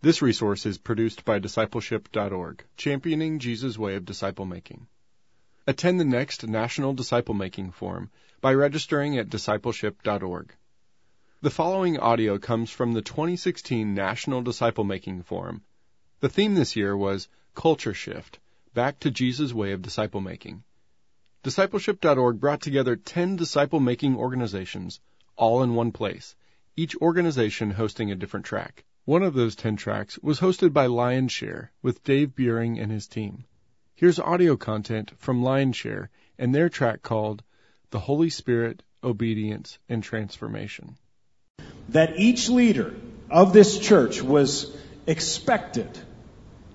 This resource is produced by discipleship.org, championing Jesus' way of disciple making. Attend the next National Disciple Making Forum by registering at discipleship.org. The following audio comes from the 2016 National Disciple Making Forum. The theme this year was Culture Shift Back to Jesus' Way of Disciple Making. Discipleship.org brought together 10 disciple making organizations, all in one place, each organization hosting a different track. One of those 10 tracks was hosted by Lionshare with Dave Buehring and his team. Here's audio content from Lionshare and their track called The Holy Spirit, Obedience, and Transformation. That each leader of this church was expected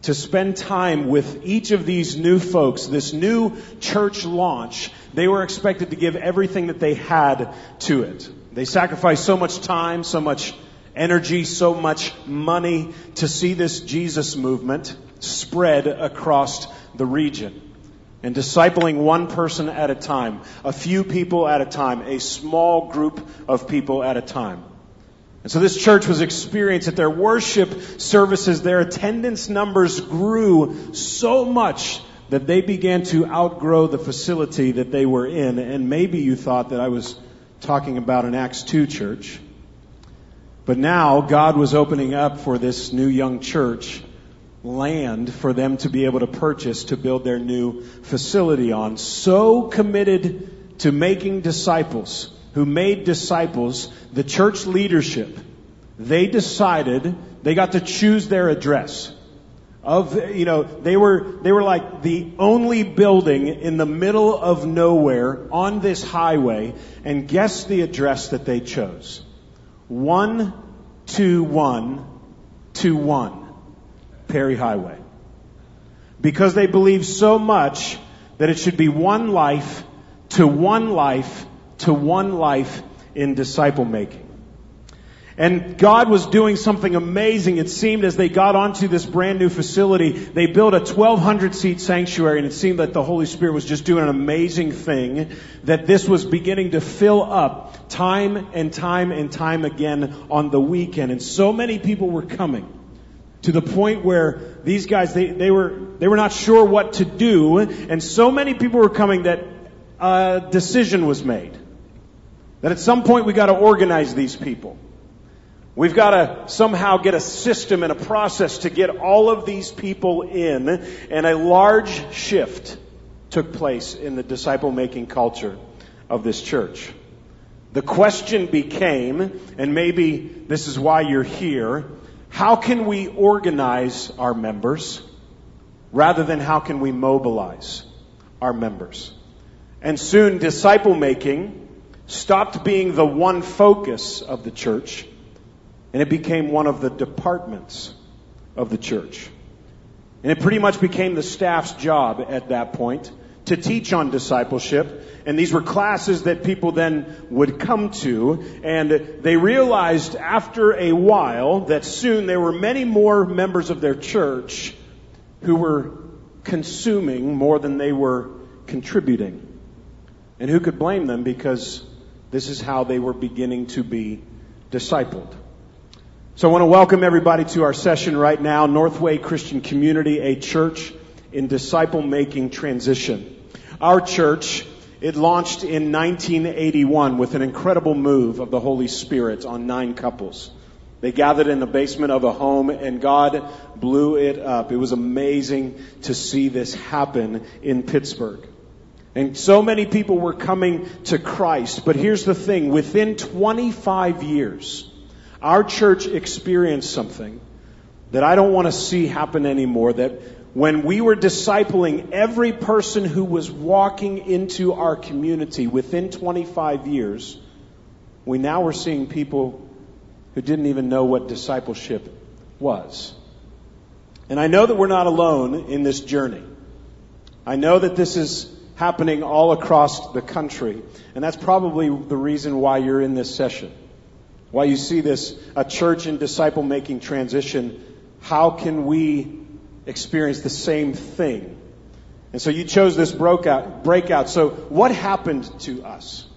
to spend time with each of these new folks, this new church launch. They were expected to give everything that they had to it. They sacrificed so much time, so much energy, so much money to see this Jesus movement spread across the region. And discipling one person at a time, a few people at a time, a small group of people at a time. And so this church was experienced at their worship services, their attendance numbers grew so much that they began to outgrow the facility that they were in. And maybe you thought that I was talking about an Acts 2 church. But now God was opening up for this new young church land for them to be able to purchase to build their new facility on. So committed to making disciples, who made disciples, the church leadership, they decided they got to choose their address. Of, you know, they were, they were like the only building in the middle of nowhere on this highway, and guess the address that they chose? 12121 Perry Highway. Because they believe so much that it should be one life to one life to one life in disciple making. And God was doing something amazing. It seemed as they got onto this brand new facility, they built a 1200 seat sanctuary and it seemed that the Holy Spirit was just doing an amazing thing, that this was beginning to fill up time and time and time again on the weekend. And so many people were coming to the point where these guys, they, they were, they were not sure what to do. And so many people were coming that a decision was made. That at some point we got to organize these people. We've got to somehow get a system and a process to get all of these people in, and a large shift took place in the disciple making culture of this church. The question became, and maybe this is why you're here, how can we organize our members rather than how can we mobilize our members? And soon disciple making stopped being the one focus of the church and it became one of the departments of the church. And it pretty much became the staff's job at that point to teach on discipleship. And these were classes that people then would come to. And they realized after a while that soon there were many more members of their church who were consuming more than they were contributing. And who could blame them because this is how they were beginning to be discipled. So I want to welcome everybody to our session right now, Northway Christian Community, a church in disciple making transition. Our church, it launched in 1981 with an incredible move of the Holy Spirit on nine couples. They gathered in the basement of a home and God blew it up. It was amazing to see this happen in Pittsburgh. And so many people were coming to Christ. But here's the thing, within 25 years, our church experienced something that I don't want to see happen anymore. That when we were discipling every person who was walking into our community within 25 years, we now were seeing people who didn't even know what discipleship was. And I know that we're not alone in this journey. I know that this is happening all across the country. And that's probably the reason why you're in this session. Why you see this, a church in disciple making transition, how can we experience the same thing? And so you chose this breakout, breakout. So what happened to us?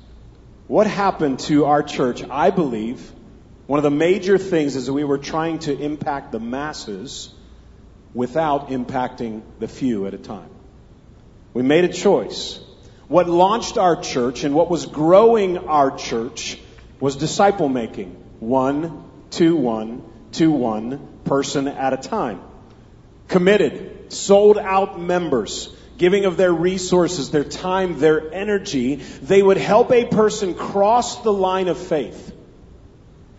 What happened to our church? I believe One of the major things is that we were trying to impact the masses without impacting the few at a time. We made a choice. What launched our church and what was growing our church was disciple making. One, to one, to one person at a time. Committed, sold out members, giving of their resources, their time, their energy. They would help a person cross the line of faith.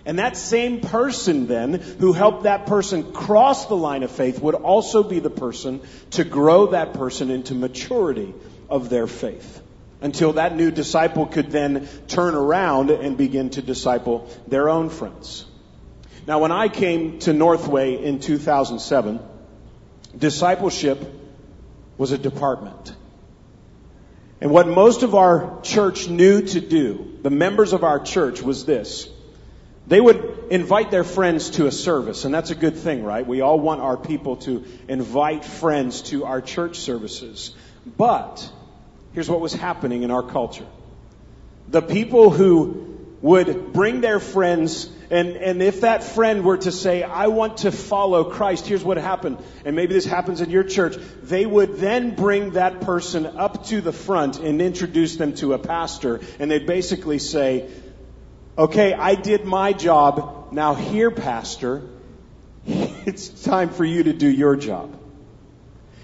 And that same person then, who helped that person cross the line of faith, would also be the person to grow that person into maturity of their faith. Until that new disciple could then turn around and begin to disciple their own friends. Now, when I came to Northway in 2007, discipleship was a department. And what most of our church knew to do, the members of our church, was this. They would invite their friends to a service, and that's a good thing, right? We all want our people to invite friends to our church services. But here's what was happening in our culture. The people who would bring their friends, and, and if that friend were to say, I want to follow Christ, here's what happened. And maybe this happens in your church. They would then bring that person up to the front and introduce them to a pastor, and they'd basically say, Okay, I did my job. Now here, pastor, it's time for you to do your job.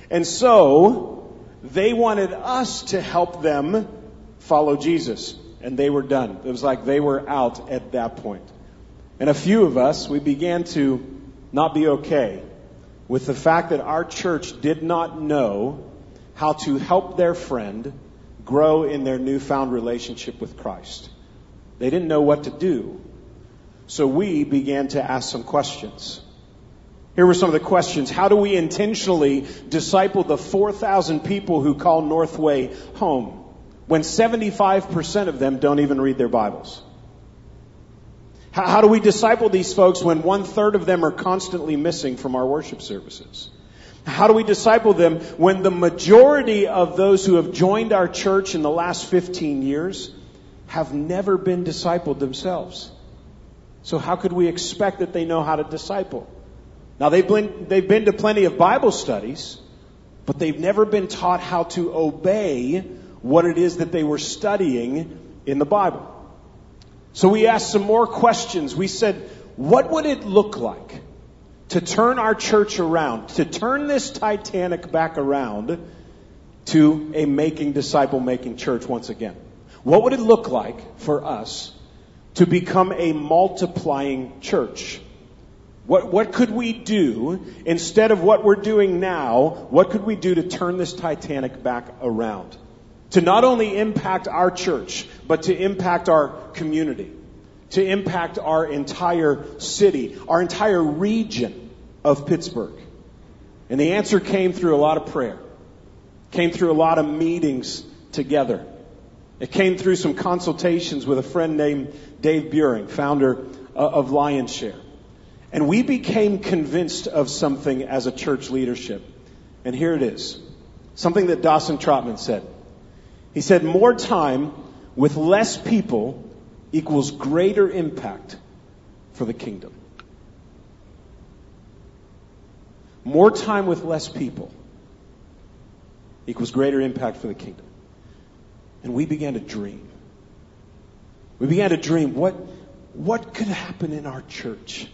And so, they wanted us to help them follow Jesus. And they were done. It was like they were out at that point. And a few of us, we began to not be okay with the fact that our church did not know how to help their friend grow in their newfound relationship with Christ. They didn't know what to do. So we began to ask some questions. Here were some of the questions. How do we intentionally disciple the 4,000 people who call Northway home when 75% of them don't even read their Bibles? How, how do we disciple these folks when one third of them are constantly missing from our worship services? How do we disciple them when the majority of those who have joined our church in the last 15 years have never been discipled themselves? So how could we expect that they know how to disciple? Now they've been, they've been to plenty of Bible studies, but they've never been taught how to obey what it is that they were studying in the Bible. So we asked some more questions. We said, what would it look like to turn our church around, to turn this Titanic back around to a making disciple making church once again? What would it look like for us to become a multiplying church? What, what could we do instead of what we're doing now? What could we do to turn this Titanic back around? to not only impact our church, but to impact our community, to impact our entire city, our entire region of Pittsburgh. And the answer came through a lot of prayer, came through a lot of meetings together. It came through some consultations with a friend named Dave Buehring, founder uh, of Lionshare. And we became convinced of something as a church leadership. And here it is. Something that Dawson Trotman said. He said more time with less people equals greater impact for the kingdom. More time with less people equals greater impact for the kingdom. And we began to dream. We began to dream what, what could happen in our church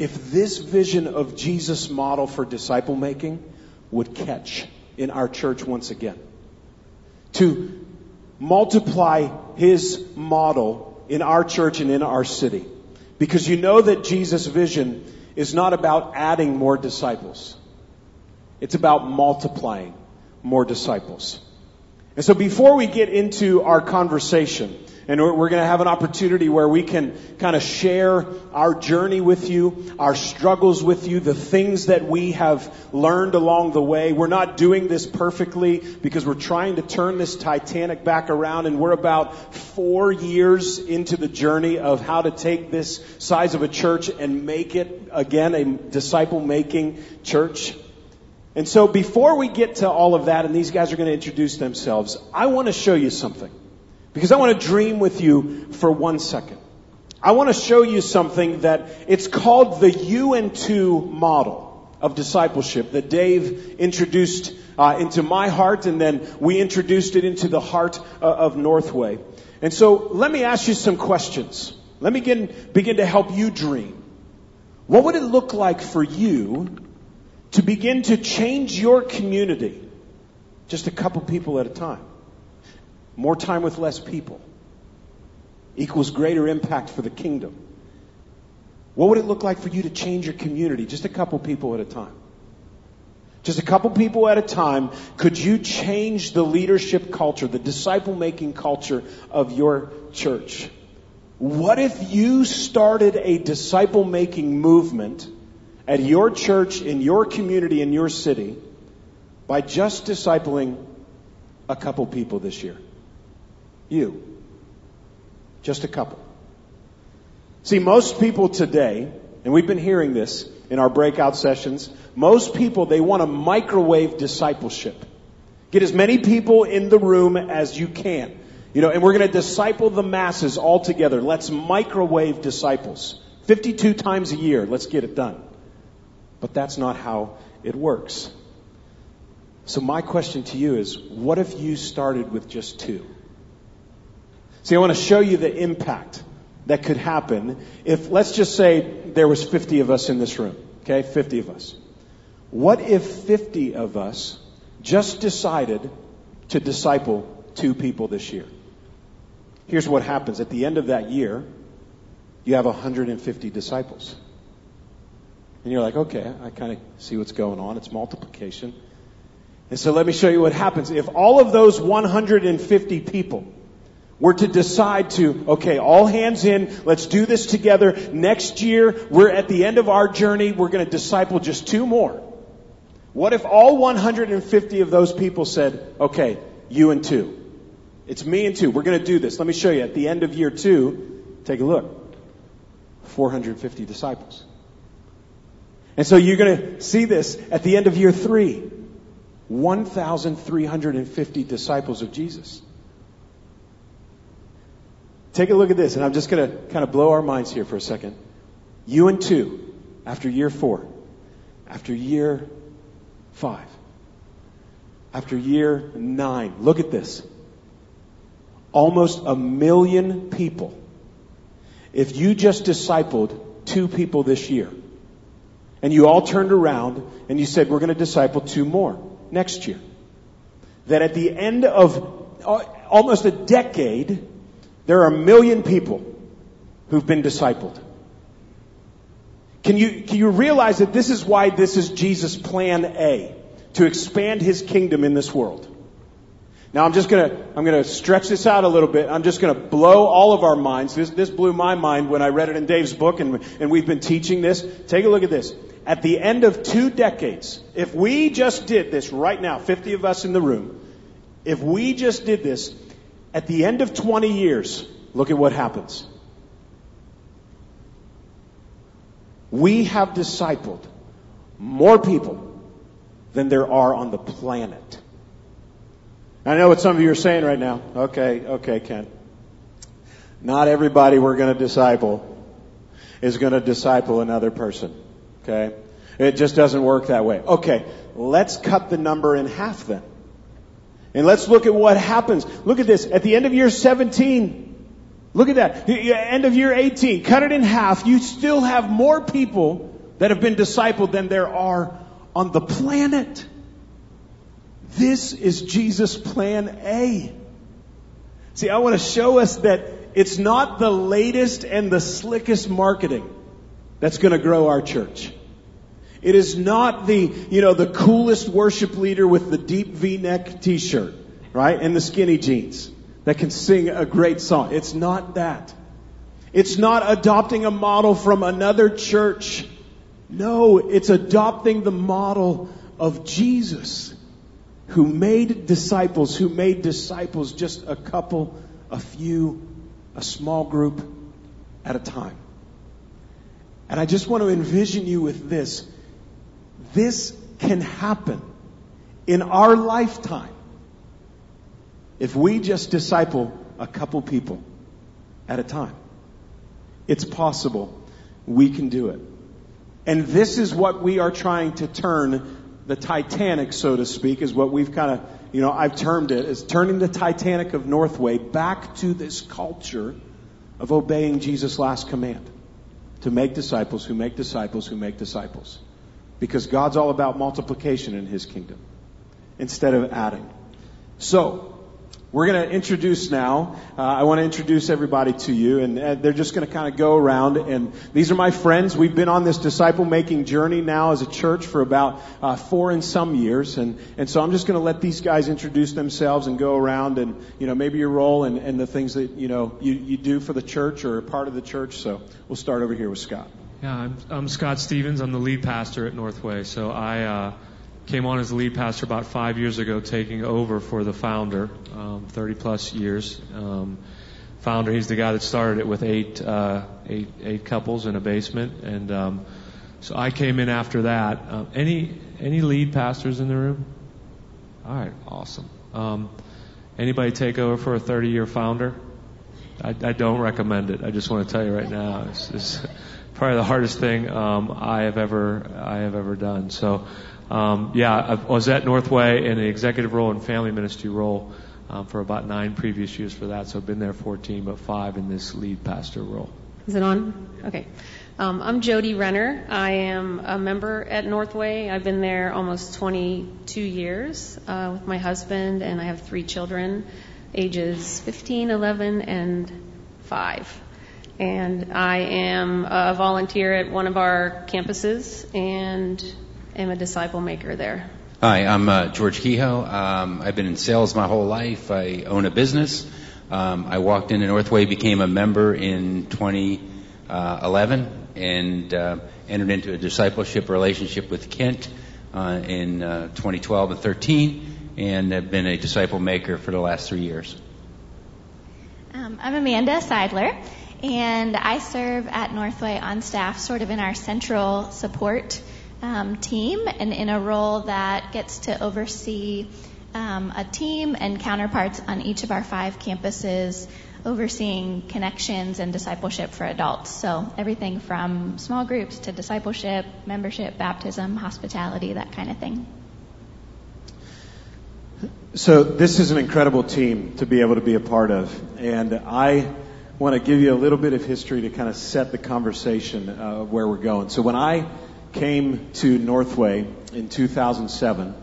if this vision of Jesus' model for disciple making would catch in our church once again to multiply his model in our church and in our city. Because you know that Jesus' vision is not about adding more disciples. It's about multiplying more disciples. And so before we get into our conversation, and we're, going to have an opportunity where we can kind of share our journey with you, our struggles with you, the things that we have learned along the way. We're not doing this perfectly because we're trying to turn this Titanic back around and we're about four years into the journey of how to take this size of a church and make it again a disciple making church. And so before we get to all of that and these guys are going to introduce themselves, I want to show you something. Because I want to dream with you for one second. I want to show you something that it's called the U and two model of discipleship that Dave introduced uh, into my heart, and then we introduced it into the heart uh, of Northway. And so, let me ask you some questions. Let me begin, begin to help you dream. What would it look like for you to begin to change your community just a couple people at a time? More time with less people equals greater impact for the kingdom. What would it look like for you to change your community just a couple people at a time? Just a couple people at a time, could you change the leadership culture, the disciple making culture of your church? What if you started a disciple making movement at your church, in your community, in your city, by just discipling a couple people this year? You. Just a couple. See, most people today, and we've been hearing this in our breakout sessions, most people, they want to microwave discipleship. Get as many people in the room as you can. You know, and we're going to disciple the masses all together. Let's microwave disciples. 52 times a year. Let's get it done. But that's not how it works. So my question to you is, what if you started with just two? See, I want to show you the impact that could happen if, let's just say, there was 50 of us in this room. Okay, 50 of us. What if 50 of us just decided to disciple two people this year? Here's what happens. At the end of that year, you have 150 disciples. And you're like, okay, I kind of see what's going on. It's multiplication. And so let me show you what happens. If all of those 150 people we're to decide to, okay, all hands in, let's do this together. Next year, we're at the end of our journey, we're going to disciple just two more. What if all 150 of those people said, okay, you and two? It's me and two. We're going to do this. Let me show you. At the end of year two, take a look. 450 disciples. And so you're going to see this at the end of year three. 1,350 disciples of Jesus. Take a look at this, and I'm just going to kind of blow our minds here for a second. You and two, after year four, after year five, after year nine, look at this. Almost a million people. If you just discipled two people this year, and you all turned around and you said, we're going to disciple two more next year, that at the end of uh, almost a decade, there are a million people who've been discipled. Can you, can you realize that this is why this is Jesus' plan A? To expand his kingdom in this world. Now I'm just gonna, I'm gonna stretch this out a little bit. I'm just gonna blow all of our minds. This, this blew my mind when I read it in Dave's book and, and we've been teaching this. Take a look at this. At the end of two decades, if we just did this right now, 50 of us in the room, if we just did this, at the end of 20 years, look at what happens. We have discipled more people than there are on the planet. I know what some of you are saying right now. Okay, okay, Ken. Not everybody we're going to disciple is going to disciple another person. Okay? It just doesn't work that way. Okay, let's cut the number in half then. And let's look at what happens. Look at this. At the end of year 17, look at that. Uh, end of year 18, cut it in half. You still have more people that have been discipled than there are on the planet. This is Jesus' plan A. See, I want to show us that it's not the latest and the slickest marketing that's going to grow our church. It is not the, you know, the coolest worship leader with the deep V-neck t-shirt, right? And the skinny jeans that can sing a great song. It's not that. It's not adopting a model from another church. No, it's adopting the model of Jesus who made disciples, who made disciples just a couple, a few, a small group at a time. And I just want to envision you with this. This can happen in our lifetime if we just disciple a couple people at a time. It's possible. We can do it. And this is what we are trying to turn the Titanic, so to speak, is what we've kind of, you know, I've termed it, is turning the Titanic of Northway back to this culture of obeying Jesus' last command to make disciples who make disciples who make disciples. Because God's all about multiplication in His kingdom instead of adding. So, we're going to introduce now. Uh, I want to introduce everybody to you, and uh, they're just going to kind of go around. And these are my friends. We've been on this disciple making journey now as a church for about uh, four and some years, and and so I'm just going to let these guys introduce themselves and go around, and you know maybe your role and, and the things that you know you, you do for the church or a part of the church. So we'll start over here with Scott. Yeah, I'm, I'm Scott Stevens. I'm the lead pastor at Northway. So I. Uh, came on as lead pastor about five years ago, taking over for the founder, um, 30 plus years. Um, founder, he's the guy that started it with eight, uh, eight, eight couples in a basement, and um, so I came in after that. Um, any any lead pastors in the room? All right, awesome. Um, anybody take over for a 30 year founder? I, I don't recommend it. I just want to tell you right now, it's, it's probably the hardest thing um, I have ever I have ever done. So. Um, yeah, I was at Northway in an executive role and family ministry role um, for about nine previous years for that. So I've been there 14, but five in this lead pastor role. Is it on? Okay. Um, I'm Jody Renner. I am a member at Northway. I've been there almost 22 years uh, with my husband, and I have three children, ages 15, 11, and 5. And I am a volunteer at one of our campuses, and am a disciple maker there. Hi, I'm uh, George Kehoe. Um, I've been in sales my whole life. I own a business. Um, I walked into Northway, became a member in 2011, and uh, entered into a discipleship relationship with Kent uh, in uh, 2012 and 13, and have been a disciple maker for the last three years. Um, I'm Amanda Seidler, and I serve at Northway on staff, sort of in our central support um, team and in a role that gets to oversee um, a team and counterparts on each of our five campuses overseeing connections and discipleship for adults. So everything from small groups to discipleship, membership, baptism, hospitality, that kind of thing. So this is an incredible team to be able to be a part of. And I want to give you a little bit of history to kind of set the conversation uh, where we're going. So when I came to Northway in 2007,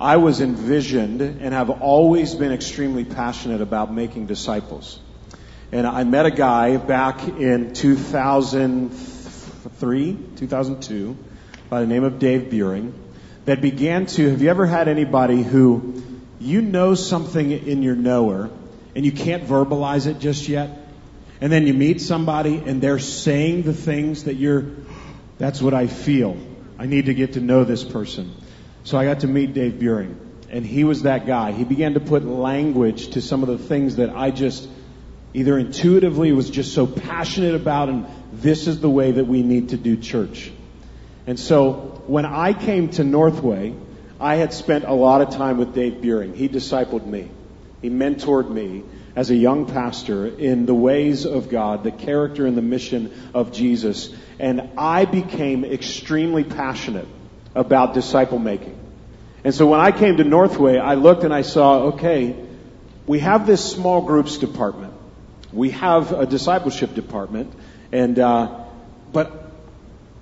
I was envisioned and have always been extremely passionate about making disciples. And I met a guy back in 2003, 2002, by the name of Dave Buehring, that began to, have you ever had anybody who you know something in your knower and you can't verbalize it just yet? And then you meet somebody and they're saying the things that you're that's what I feel. I need to get to know this person. So I got to meet Dave Buehring, and he was that guy. He began to put language to some of the things that I just either intuitively was just so passionate about, and this is the way that we need to do church. And so when I came to Northway, I had spent a lot of time with Dave Buehring. He discipled me. He mentored me as a young pastor in the ways of God, the character and the mission of Jesus. And I became extremely passionate about disciple making. And so when I came to Northway, I looked and I saw, okay, we have this small groups department. We have a discipleship department. And, uh, but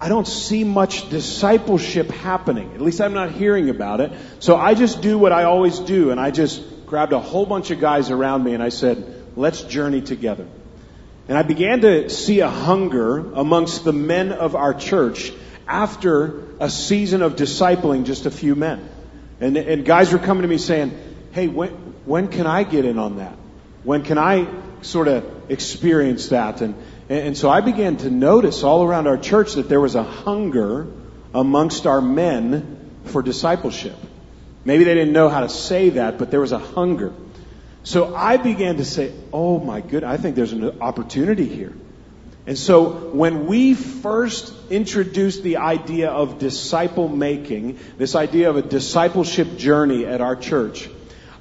I don't see much discipleship happening. At least I'm not hearing about it. So I just do what I always do and I just grabbed a whole bunch of guys around me and I said, let's journey together. And I began to see a hunger amongst the men of our church after a season of discipling just a few men. And, and guys were coming to me saying, hey, when, when can I get in on that? When can I sort of experience that? And, and so I began to notice all around our church that there was a hunger amongst our men for discipleship. Maybe they didn't know how to say that, but there was a hunger. So I began to say, oh my goodness, I think there's an opportunity here. And so when we first introduced the idea of disciple making, this idea of a discipleship journey at our church,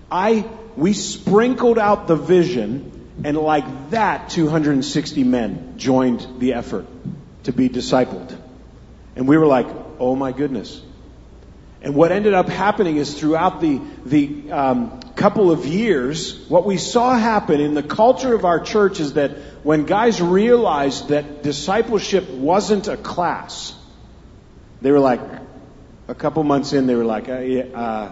I, we sprinkled out the vision And like that, 260 men joined the effort to be discipled. And we were like, oh my goodness. And what ended up happening is throughout the, the um, couple of years, what we saw happen in the culture of our church is that when guys realized that discipleship wasn't a class, they were like, a couple months in, they were like, uh, yeah, uh,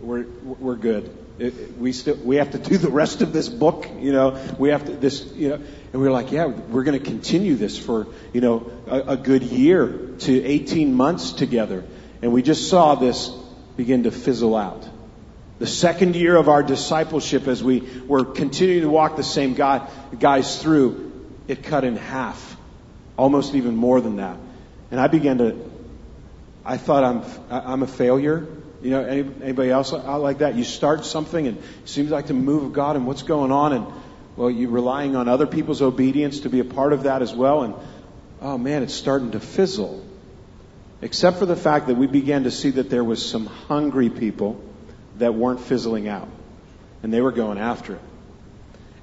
we're, we're good. It, we still, we have to do the rest of this book, you know, we have to, this, you know, and we were like, yeah, we're going to continue this for, you know, a, a good year to 18 months together. And we just saw this begin to fizzle out. The second year of our discipleship as we were continuing to walk the same guy, guys through, it cut in half. Almost even more than that. And I began to, I thought I'm, I'm a failure. You know, anybody else out like that? You start something and it seems like the move of God and what's going on and, well, you're relying on other people's obedience to be a part of that as well and, oh man, it's starting to fizzle. Except for the fact that we began to see that there was some hungry people that weren't fizzling out. And they were going after it.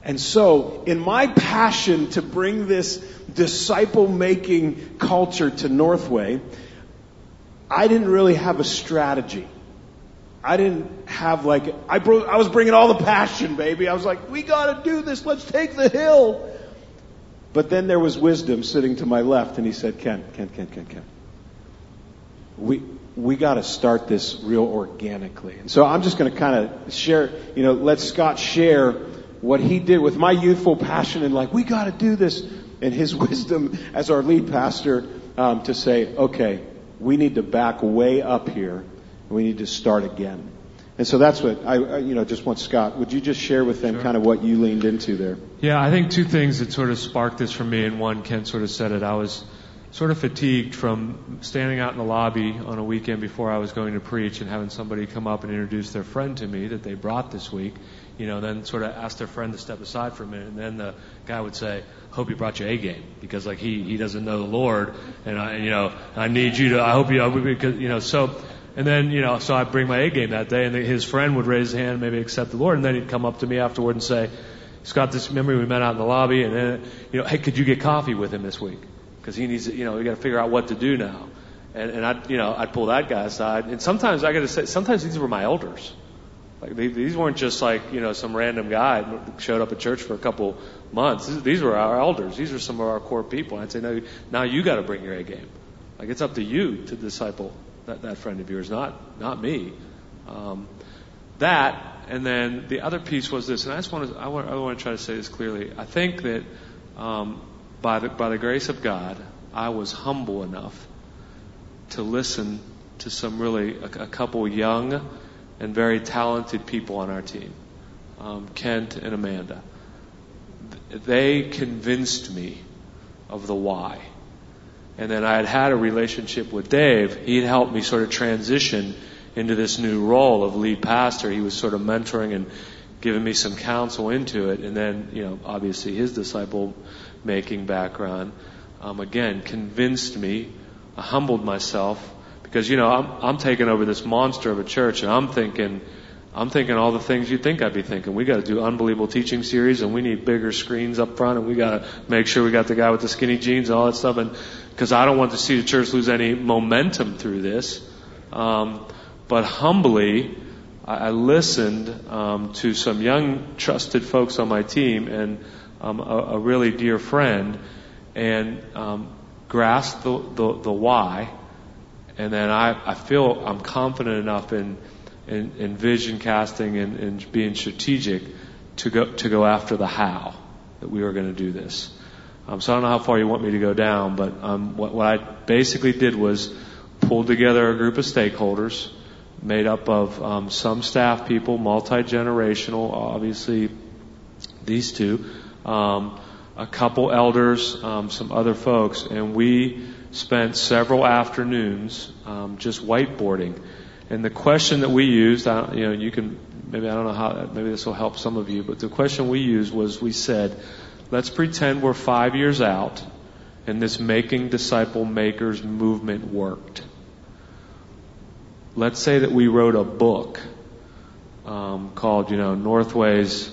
And so, in my passion to bring this disciple making culture to Northway, I didn't really have a strategy. I didn't have like, I, bro- I was bringing all the passion, baby. I was like, we gotta do this. Let's take the hill. But then there was wisdom sitting to my left and he said, Ken, Ken, Ken, Ken, Ken. We, we gotta start this real organically. And so I'm just gonna kind of share, you know, let Scott share what he did with my youthful passion and like, we gotta do this and his wisdom as our lead pastor, um, to say, okay, we need to back way up here we need to start again. And so that's what I, you know, just want Scott, would you just share with them sure. kind of what you leaned into there? Yeah, I think two things that sort of sparked this for me, and one, Ken sort of said it. I was sort of fatigued from standing out in the lobby on a weekend before I was going to preach and having somebody come up and introduce their friend to me that they brought this week. You know, then sort of ask their friend to step aside for a minute, and then the guy would say, "Hope you brought your A game," because like he he doesn't know the Lord, and I you know I need you to. I hope you because you know so and then, you know, so I'd bring my A game that day, and his friend would raise his hand maybe accept the Lord, and then he'd come up to me afterward and say, Scott, this memory we met out in the lobby, and then, you know, hey, could you get coffee with him this week? Because he needs, to, you know, we got to figure out what to do now. And, and I, you know, I'd pull that guy aside, and sometimes I got to say, sometimes these were my elders. Like they, these weren't just like you know some random guy showed up at church for a couple months. These, these were our elders. These are some of our core people. I'd say, no, now you got to bring your A game. Like it's up to you to disciple that, that friend of yours, not not me. Um, that, and then the other piece was this, and I just want to I want, I want to try to say this clearly. I think that um, by the by the grace of God, I was humble enough to listen to some really a, a couple young and very talented people on our team, um, Kent and Amanda. They convinced me of the why and then I had had a relationship with Dave. He'd helped me sort of transition into this new role of lead pastor. He was sort of mentoring and giving me some counsel into it. And then, you know, obviously his disciple making background, um, again, convinced me, I humbled myself because, you know, I'm, I'm taking over this monster of a church and I'm thinking, I'm thinking all the things you think I'd be thinking. We got to do unbelievable teaching series, and we need bigger screens up front, and we got to make sure we got the guy with the skinny jeans and all that stuff. And because I don't want to see the church lose any momentum through this. Um, but humbly, I, I listened um, to some young, trusted folks on my team and um, a, a, really dear friend, and um, grasped the, the, the why. And then I, I feel I'm confident enough in in, in vision casting and, and being strategic to go to go after the how that we are going to do this. Um, so I don't know how far you want me to go down, but um, what, what I basically did was pull together a group of stakeholders made up of um, some staff people, multi generational, obviously these two, um, a couple elders, um, some other folks, and we spent several afternoons um, just whiteboarding. And the question that we used, I, you know, you can maybe I don't know how maybe this will help some of you, but the question we used was we said Let's pretend we're five years out and this making disciple makers movement worked. Let's say that we wrote a book um, called, you know, Northway's,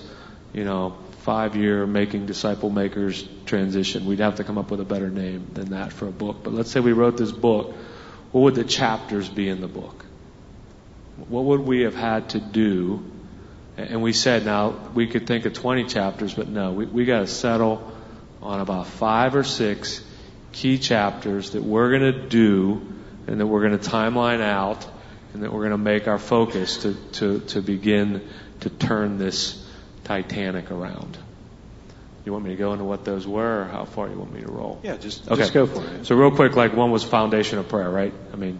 you know, five year making disciple makers transition. We'd have to come up with a better name than that for a book. But let's say we wrote this book. What would the chapters be in the book? What would we have had to do? And we said, now we could think of 20 chapters, but no, we, we got to settle on about five or six key chapters that we're going to do and that we're going to timeline out and that we're going to make our focus to, to, to begin to turn this Titanic around. You want me to go into what those were, or how far you want me to roll? Yeah, just, Okay. just go for it. So real quick, like one was foundation of prayer, right? I mean,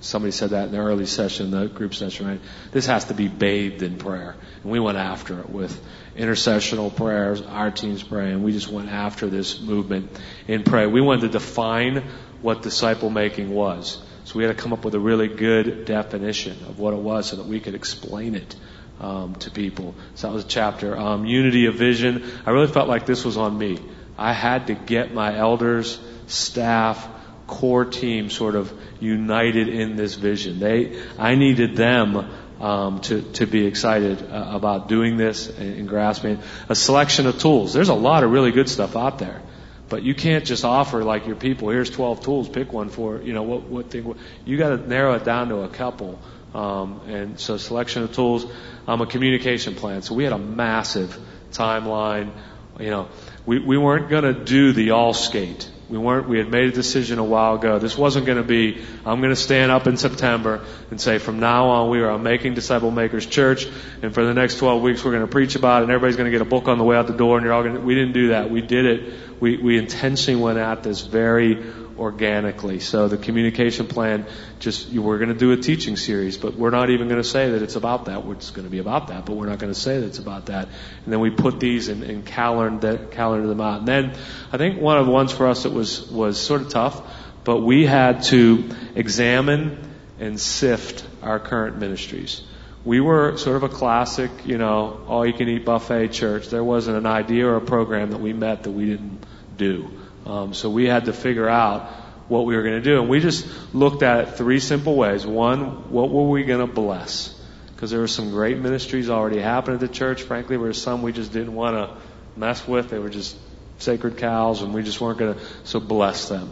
somebody said that in the early session, the group session, right? This has to be bathed in prayer. And we went after it with intercessional prayers, our teams praying. We just went after this movement in prayer. We wanted to define what disciple making was. So we had to come up with a really good definition of what it was so that we could explain it um, to people. So that was a chapter. Um, unity of vision. I really felt like this was on me. I had to get my elders, staff, core team sort of united in this vision. They, I needed them um, to to be excited uh, about doing this and, and grasping. A selection of tools. There's a lot of really good stuff out there. But you can't just offer like your people, here's 12 tools, pick one for, you know, what, what thing, you gotta narrow it down to a couple. Um, and so selection of tools, um, a communication plan. So we had a massive timeline. You know, we, we weren't gonna do the all skate. We weren't, we had made a decision a while ago. This wasn't gonna be, I'm gonna stand up in September and say from now on we are making disciple makers church and for the next 12 weeks we're gonna preach about it and everybody's gonna get a book on the way out the door and you're all gonna, we didn't do that. We did it we, we intentionally went at this very organically. So the communication plan, just we're going to do a teaching series, but we're not even going to say that it's about that. It's going to be about that, but we're not going to say that it's about that. And then we put these and, and calendar calendar them out. And then I think one of the ones for us that was was sort of tough, but we had to examine and sift our current ministries we were sort of a classic, you know, all you can eat buffet church. There wasn't an idea or a program that we met that we didn't do. Um, so we had to figure out what we were going to do. And we just looked at it three simple ways. One, what were we going to bless? Because there were some great ministries already happening at the church. Frankly, there were some we just didn't want to mess with. They were just sacred cows and we just weren't going to, so bless them.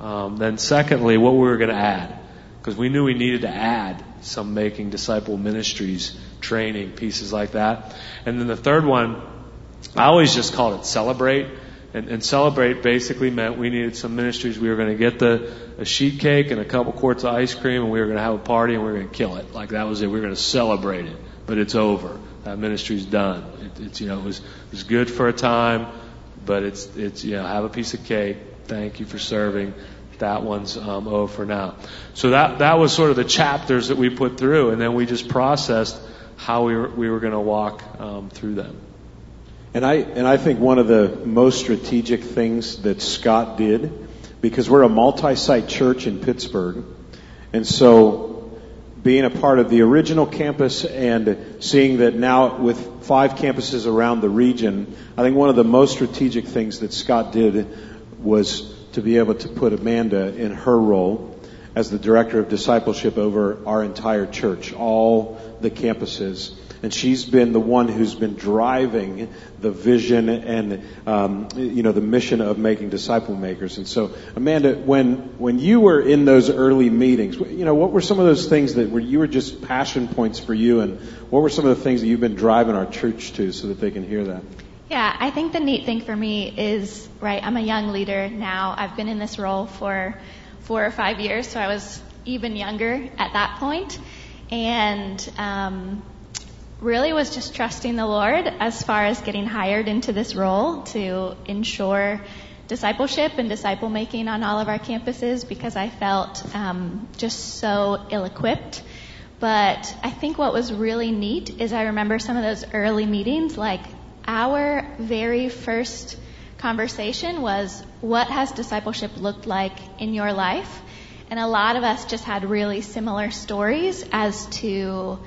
Um, then secondly, what we were going to add. Because we knew we needed to add some making disciple ministries, training, pieces like that. And then the third one, I always just called it celebrate. And, and celebrate basically meant we needed some ministries. We were going to get the a sheet cake and a couple quarts of ice cream, and we were going to have a party, and we were going to kill it. Like that was it. We were going to celebrate it, but it's over. That ministry's done. It, it's you know it was it was good for a time, but it's it's you know have a piece of cake. Thank you for serving that one's um, over for now. So that that was sort of the chapters that we put through, and then we just processed how we were we were going to walk um, through them. And I and I think one of the most strategic things that Scott did, because we're a multi-site church in Pittsburgh, and so being a part of the original campus and seeing that now with five campuses around the region, I think one of the most strategic things that Scott did was to be able to put Amanda in her role as the director of discipleship over our entire church, all the campuses. And she's been the one who's been driving the vision and, um, you know, the mission of making disciple makers. And so, Amanda, when, when you were in those early meetings, you know, what were some of those things that were, you were just passion points for you and what were some of the things that you've been driving our church to so that they can hear that? Yeah, I think the neat thing for me is, right, I'm a young leader now. I've been in this role for four or five years, so I was even younger at that point. And um, really was just trusting the Lord as far as getting hired into this role to ensure discipleship and disciple making on all of our campuses because I felt um, just so ill equipped. But I think what was really neat is I remember some of those early meetings, like our very first conversation was, What has discipleship looked like in your life? And a lot of us just had really similar stories as to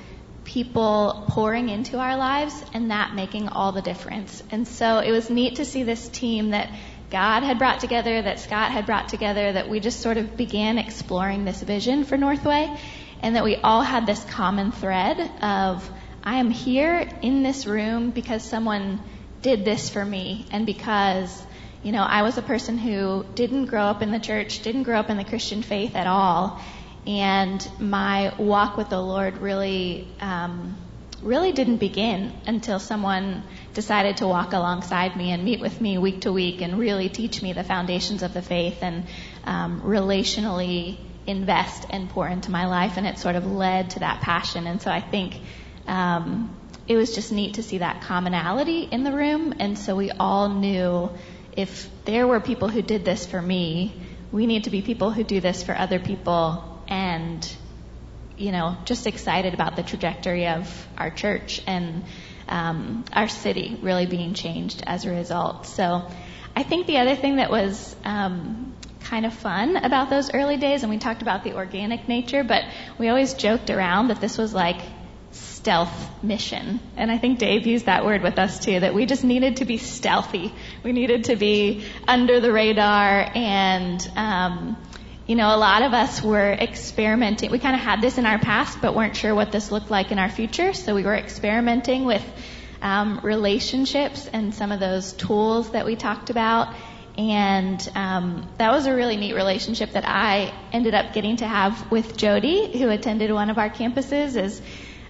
people pouring into our lives and that making all the difference. And so it was neat to see this team that God had brought together, that Scott had brought together, that we just sort of began exploring this vision for Northway, and that we all had this common thread of I am here in this room because someone did this for me and because, you know, I was a person who didn't grow up in the church, didn't grow up in the Christian faith at all. And my walk with the Lord really, um, really didn't begin until someone decided to walk alongside me and meet with me week to week and really teach me the foundations of the faith and um, relationally invest and pour into my life. And it sort of led to that passion. And so I think um, it was just neat to see that commonality in the room. And so we all knew if there were people who did this for me, we need to be people who do this for other people and you know just excited about the trajectory of our church and um, our city really being changed as a result so i think the other thing that was um, kind of fun about those early days and we talked about the organic nature but we always joked around that this was like stealth mission. And I think Dave used that word with us too, that we just needed to be stealthy. We needed to be under the radar and, um, you know, a lot of us were experimenting. We kind of had this in our past, but weren't sure what this looked like in our future. So we were experimenting with um, relationships and some of those tools that we talked about. And um, that was a really neat relationship that I ended up getting to have with Jody, who attended one of our campuses. Is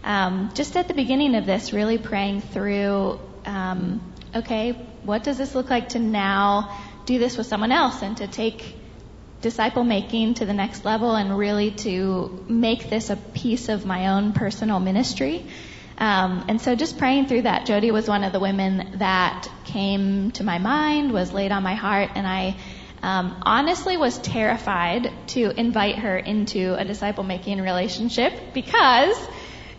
um, just at the beginning of this, really praying through, um, okay, what does this look like to now do this with someone else and to take disciple making to the next level and really to make this a piece of my own personal ministry. Um, and so just praying through that, Jody was one of the women that came to my mind, was laid on my heart, and I um, honestly was terrified to invite her into a disciple making relationship because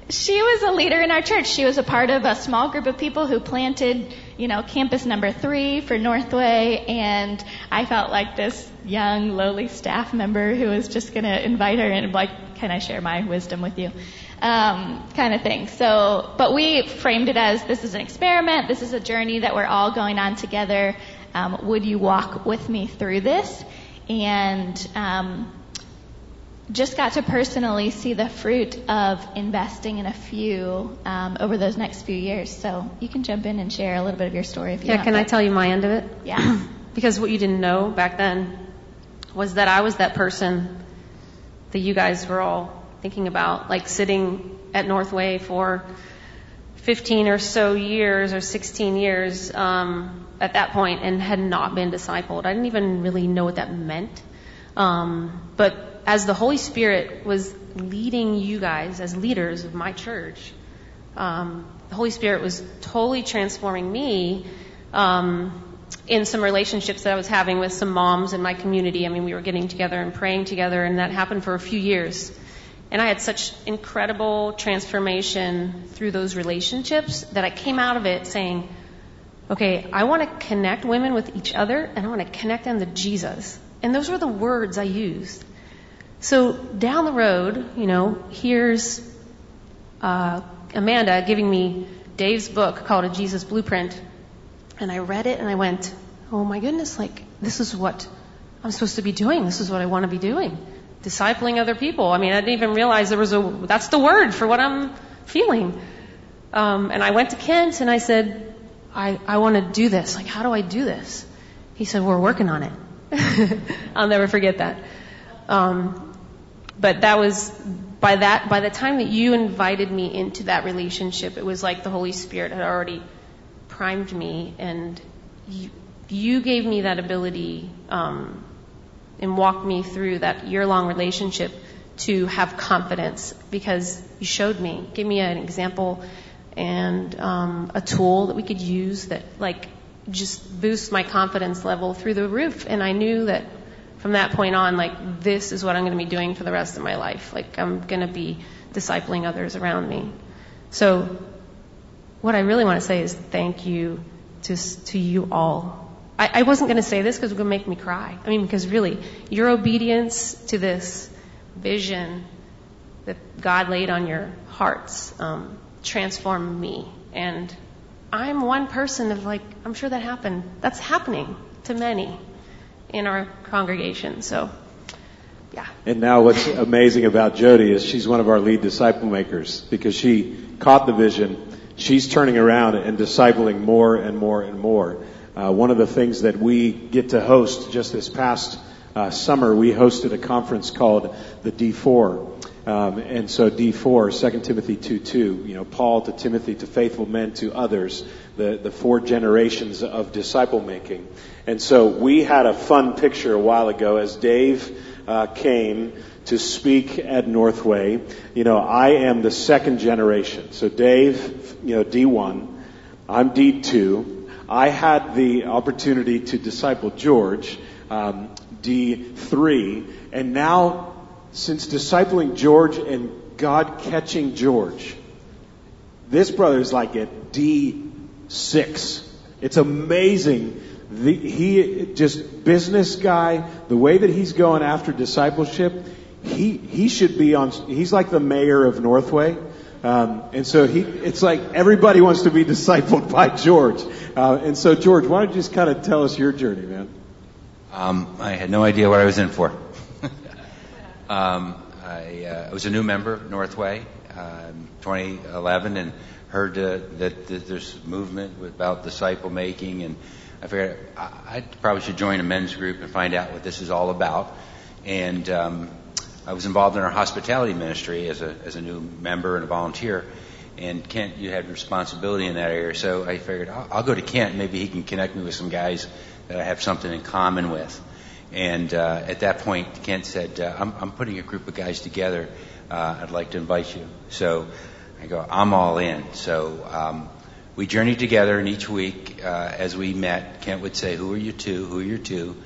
she was a leader in our church. She was a part of a small group of people who planted, you know, campus number three for Northway, and I felt like this young, lowly staff member who was just going to invite her and like, can I share my wisdom with you? Um, kind of thing. So, but we framed it as this is an experiment. This is a journey that we're all going on together. Um, would you walk with me through this? And um, just got to personally see the fruit of investing in a few um, over those next few years. So you can jump in and share a little bit of your story if you yeah, want. can I tell you my end of it? Yeah. because what you didn't know back then was that I was that person that you guys were all thinking about, like sitting at Northway for 15 or so years or 16 years um, at that point and had not been discipled. I didn't even really know what that meant. Um, but as the Holy Spirit was leading you guys as leaders of my church, um, the Holy Spirit was totally transforming me um, in some relationships that I was having with some moms in my community. I mean, we were getting together and praying together, and that happened for a few years. And I had such incredible transformation through those relationships that I came out of it saying, okay, I want to connect women with each other, and I want to connect them to Jesus. And those were the words I used. So down the road, you know, here's uh, Amanda giving me Dave's book called A Jesus Blueprint. And I read it and I went, oh my goodness, like, this is what I'm supposed to be doing. This is what I want to be doing. Discipling other people. I mean, I didn't even realize there was a, that's the word for what I'm feeling. Um, and I went to Kent and I said, I, I want to do this. Like, how do I do this? He said, we're working on it. I'll never forget that. Um, but that was by that by the time that you invited me into that relationship, it was like the Holy Spirit had already primed me, and you, gave me that ability um, and walked me through that year-long relationship to have confidence because you showed me, gave me an example and um, a tool that we could use that like just boost my confidence level through the roof, and I knew that from that point on, like, this is what I'm going to be doing for the rest of my life. Like, I'm going to be discipling others around me. So, what I really want to say is thank you to, to you all. I, I wasn't going to say this because it would make me cry. I mean, because really, your obedience to this vision that God laid on your hearts um, transformed me. And I'm one person of like, I'm sure that happened. That's happening to many in our congregation. So, yeah. And now what's amazing about Jody is she's one of our lead disciple makers because she caught the vision, she's turning around and discipling more and more and more. Uh, one of the things that we get to host just this past uh, summer, we hosted a conference called the D4. Um, and so D4, 2 Timothy 2:2, you know, Paul to Timothy, to faithful men, to others, the, the four generations of disciple making. And so we had a fun picture a while ago as Dave uh, came to speak at Northway. You know, I am the second generation. So Dave, you know, D1, I'm D2. I had the opportunity to disciple George, um, D3, and now since discipling George and God catching George, this brother is like at D6. It's amazing. The, he just business guy, the way that he's going after discipleship, he he should be on. He's like the mayor of Northway. Um, and so he, it's like everybody wants to be discipled by George. Uh, and so, George, why don't you just kind of tell us your journey, man? Um, I had no idea what I was in for. um, I, uh, I, was a new member, of Northway, um, 2011, and heard uh, that, that, there's movement about disciple making, and I figured I, I, probably should join a men's group and find out what this is all about. And um, I was involved in our hospitality ministry as a as a new member and a volunteer. And Kent, you had responsibility in that area, so I figured I'll, I'll go to Kent. Maybe he can connect me with some guys that I have something in common with. And uh, at that point, Kent said, uh, I'm, I'm putting a group of guys together. Uh, I'd like to invite you. So I go, I'm all in. So um, we journeyed together, and each week uh, as we met, Kent would say, Who are you two? Who are you two?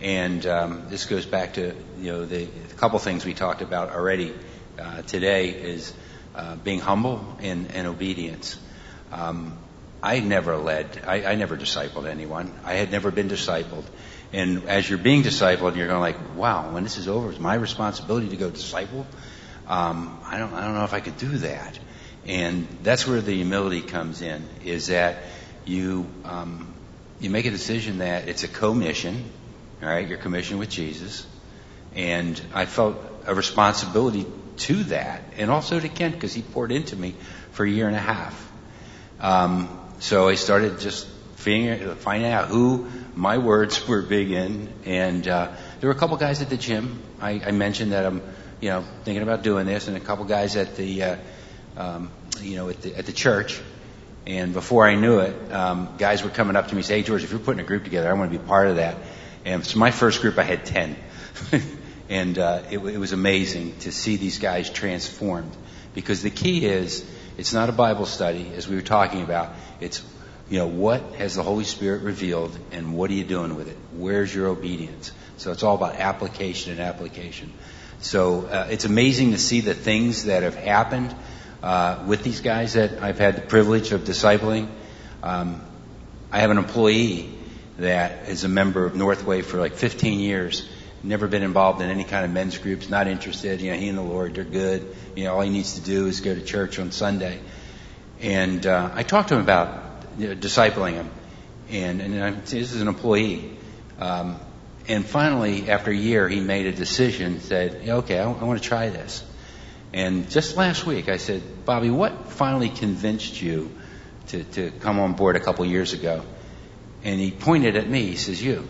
And um, this goes back to you know the, the couple things we talked about already uh, today is uh, being humble and, and obedience. Um, I never led, I, I never discipled anyone. I had never been discipled. And as you're being discipled, you're going like, wow, when this is over, it's my responsibility to go disciple. Um, I don't, I don't know if I could do that. And that's where the humility comes in, is that you, um, you make a decision that it's a commission, all right, you're commissioned with Jesus. And I felt a responsibility to that and also to Kent because he poured into me for a year and a half. Um, so I started just finding out who my words were big in. And uh, there were a couple guys at the gym. I, I mentioned that I'm, you know, thinking about doing this, and a couple guys at the, uh, um, you know, at the, at the church. And before I knew it, um, guys were coming up to me and say, "Hey, George, if you're putting a group together, I want to be part of that." And so my first group, I had 10. and uh, it, it was amazing to see these guys transformed. Because the key is, it's not a Bible study, as we were talking about. It's, you know, what has the Holy Spirit revealed and what are you doing with it? Where's your obedience? So it's all about application and application. So uh, it's amazing to see the things that have happened uh, with these guys that I've had the privilege of discipling. Um, I have an employee that is a member of Northway for like 15 years. Never been involved in any kind of men's groups. Not interested. You know, he and the Lord, they're good. You know, all he needs to do is go to church on Sunday. And uh, I talked to him about you know, discipling him, and and I, this is an employee. Um, and finally, after a year, he made a decision. Said, "Okay, I, I want to try this." And just last week, I said, "Bobby, what finally convinced you to to come on board a couple years ago?" And he pointed at me. He says, You.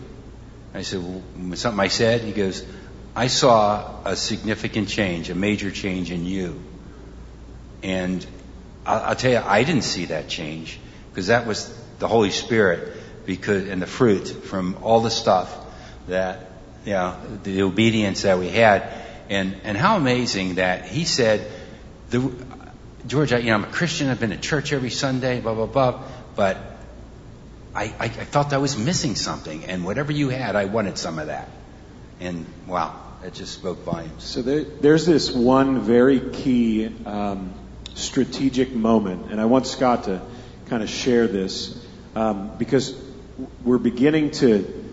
I said, well, Something I said? He goes, I saw a significant change, a major change in you. And I'll, I'll tell you, I didn't see that change because that was the Holy Spirit because, and the fruit from all the stuff that, you know, the obedience that we had. And, and how amazing that he said, the, George, I, you know, I'm a Christian. I've been to church every Sunday, blah, blah, blah. But I, I, I felt I was missing something, and whatever you had, I wanted some of that. And wow, it just spoke volumes. So there, there's this one very key um, strategic moment, and I want Scott to kind of share this um, because we're beginning to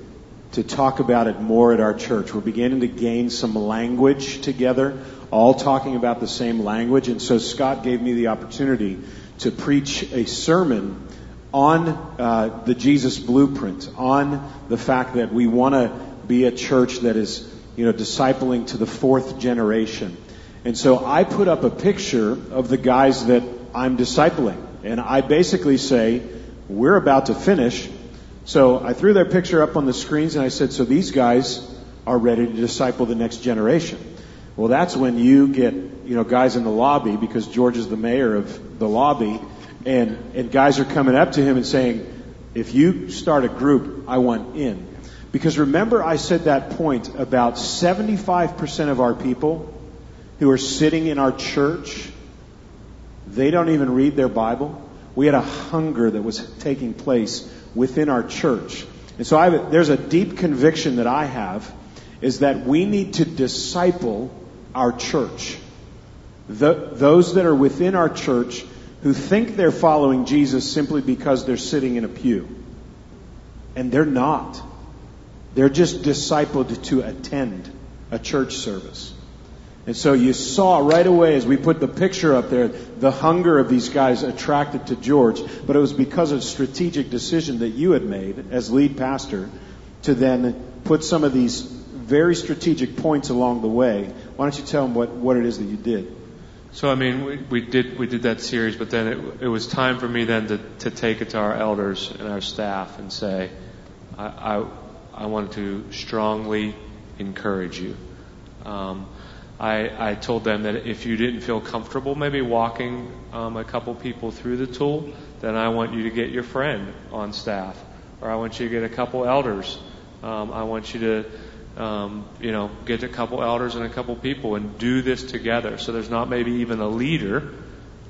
to talk about it more at our church. We're beginning to gain some language together, all talking about the same language. And so Scott gave me the opportunity to preach a sermon on uh, the Jesus blueprint, on the fact that we want to be a church that is, you know, discipling to the fourth generation. And so I put up a picture of the guys that I'm discipling. And I basically say, we're about to finish. So I threw their picture up on the screens and I said, so these guys are ready to disciple the next generation. Well, that's when you get, you know, guys in the lobby because George is the mayor of the lobby and, and guys are coming up to him and saying, if you start a group, I want in. Because remember I said that point about 75% of our people who are sitting in our church, they don't even read their Bible. We had a hunger that was taking place within our church. And so have, there's a deep conviction that I have is that we need to disciple our church. The, those that are within our church who think they're following Jesus simply because they're sitting in a pew. And they're not. They're just discipled to attend a church service. And so you saw right away as we put the picture up there, the hunger of these guys attracted to George, but it was because of a strategic decision that you had made as lead pastor to then put some of these very strategic points along the way. Why don't you tell them what, what it is that you did? So I mean, we, we did we did that series, but then it, it was time for me then to, to take it to our elders and our staff and say, I, I, I wanted to strongly encourage you. Um, I, I told them that if you didn't feel comfortable maybe walking um, a couple people through the tool, then I want you to get your friend on staff, or I want you to get a couple elders. Um, I want you to, um, you know, get a couple elders and a couple people and do this together. So there's not maybe even a leader.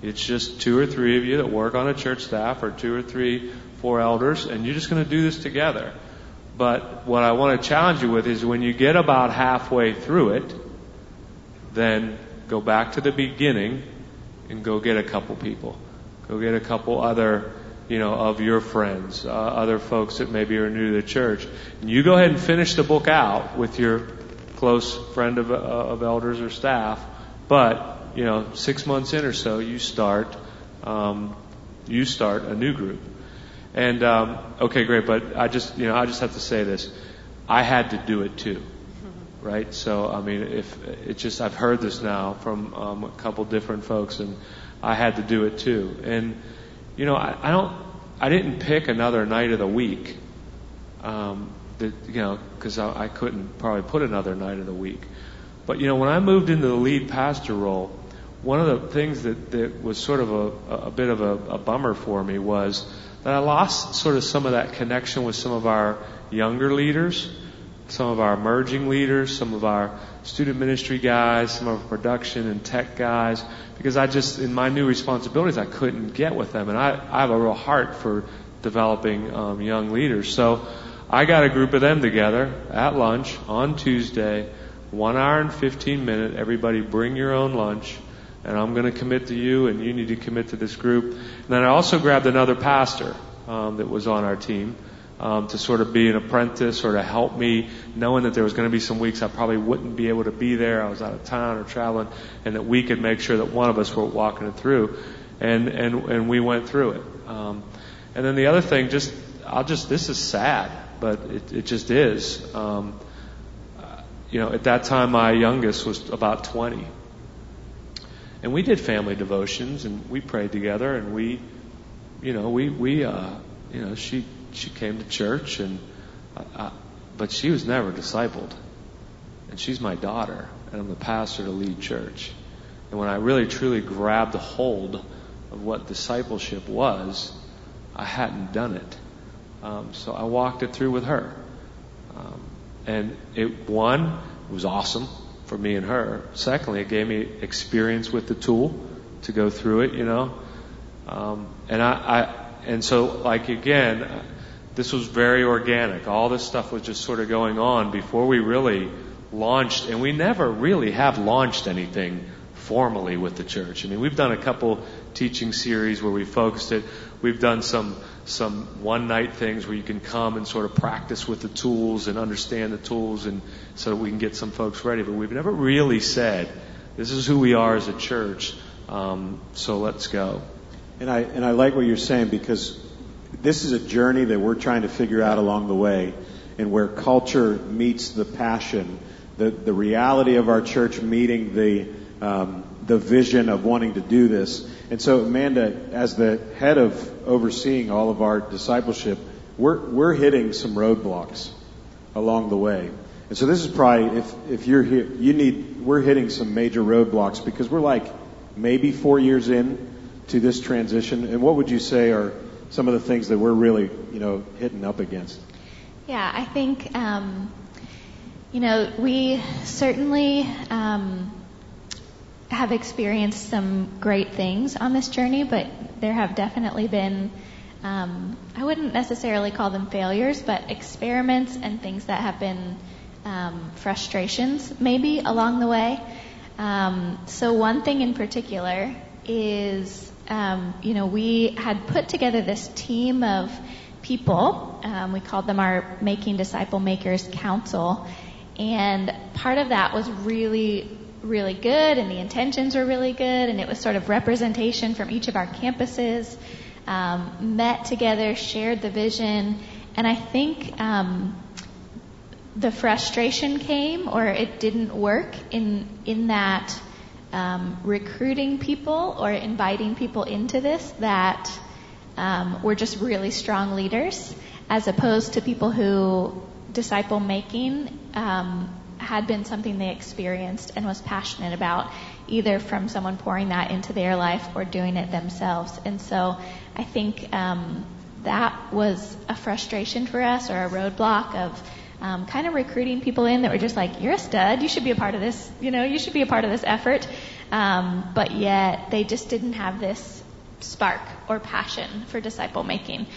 It's just two or three of you that work on a church staff, or two or three, four elders, and you're just going to do this together. But what I want to challenge you with is when you get about halfway through it, then go back to the beginning and go get a couple people. Go get a couple other, you know, of your friends, uh, other folks that maybe are new to the church. And you go ahead and finish the book out with your close friend of, uh, of elders or staff. But, you know, six months in or so, you start, um, you start a new group. And, um, okay, great, but I just, you know, I just have to say this. I had to do it too right? So I mean, if it's just I've heard this now from um, a couple different folks, and I had to do it too. And you know, I, I don't, I didn't pick another night of the week, um, that you know, because I, I couldn't probably put another night of the week. But you know, when I moved into the lead pastor role, one of the things that, that was sort of a, a bit of a, a bummer for me was that I lost sort of some of that connection with some of our younger leaders some of our emerging leaders, some of our student ministry guys, some of our production and tech guys, because I just, in my new responsibilities, I couldn't get with them. And I, I have a real heart for developing um, young leaders. So I got a group of them together at lunch on Tuesday, one hour and 15 minute. Everybody bring your own lunch. And I'm going to commit to you, and you need to commit to this group. And then I also grabbed another pastor um, that was on our team um, to sort of be an apprentice or to help me, knowing that there was going to be some weeks I probably wouldn't be able to be there. I was out of town or traveling, and that we could make sure that one of us were walking it through, and and and we went through it. Um, and then the other thing, just I'll just this is sad, but it, it just is. Um, you know, at that time my youngest was about 20. And we did family devotions and we prayed together and we, you know, we, we, uh, you know, she she came to church, and uh, uh, but she was never discipled. And she's my daughter, and I'm the pastor to lead church. And when I really truly grabbed a hold of what discipleship was, I hadn't done it. Um, so I walked it through with her. Um, and it, one, it was awesome for me and her. Secondly, it gave me experience with the tool to go through it, you know. Um, and I, I, and so like again, this was very organic. All this stuff was just sort of going on before we really launched, and we never really have launched anything formally with the church. I mean, we've done a couple teaching series where we focused it. We've done some some one night things where you can come and sort of practice with the tools and understand the tools, and so we can get some folks ready. But we've never really said, "This is who we are as a church." Um, so let's go. And I and I like what you're saying because this is a journey that we're trying to figure out along the way and where culture meets the passion, the, the reality of our church meeting the, um, the vision of wanting to do this. And so, Amanda, as the head of overseeing all of our discipleship, we're, we're hitting some roadblocks along the way. And so this is probably, if, if you're here, you need, we're hitting some major roadblocks because we're like maybe four years in to this transition. And what would you say are some of the things that we're really, you know, hitting up against? Yeah, I think, um, you know, we certainly um, have experienced some great things on this journey, but there have definitely been, um, I wouldn't necessarily call them failures, but experiments and things that have been um, frustrations maybe along the way. Um, so one thing in particular is, um, you know, we had put together this team of people. Um, we called them our Making Disciple Makers Council. And part of that was really, really good, and the intentions were really good, and it was sort of representation from each of our campuses, um, met together, shared the vision, and I think um, the frustration came, or it didn't work in in that um, recruiting people or inviting people into this that um, were just really strong leaders, as opposed to people who disciple making um, had been something they experienced and was passionate about, either from someone pouring that into their life or doing it themselves. And so I think um, that was a frustration for us or a roadblock of um, kind of recruiting people in that were just like, you're a stud, you should be a part of this, you know, you should be a part of this effort. Um, but yet they just didn't have this spark or passion for disciple making.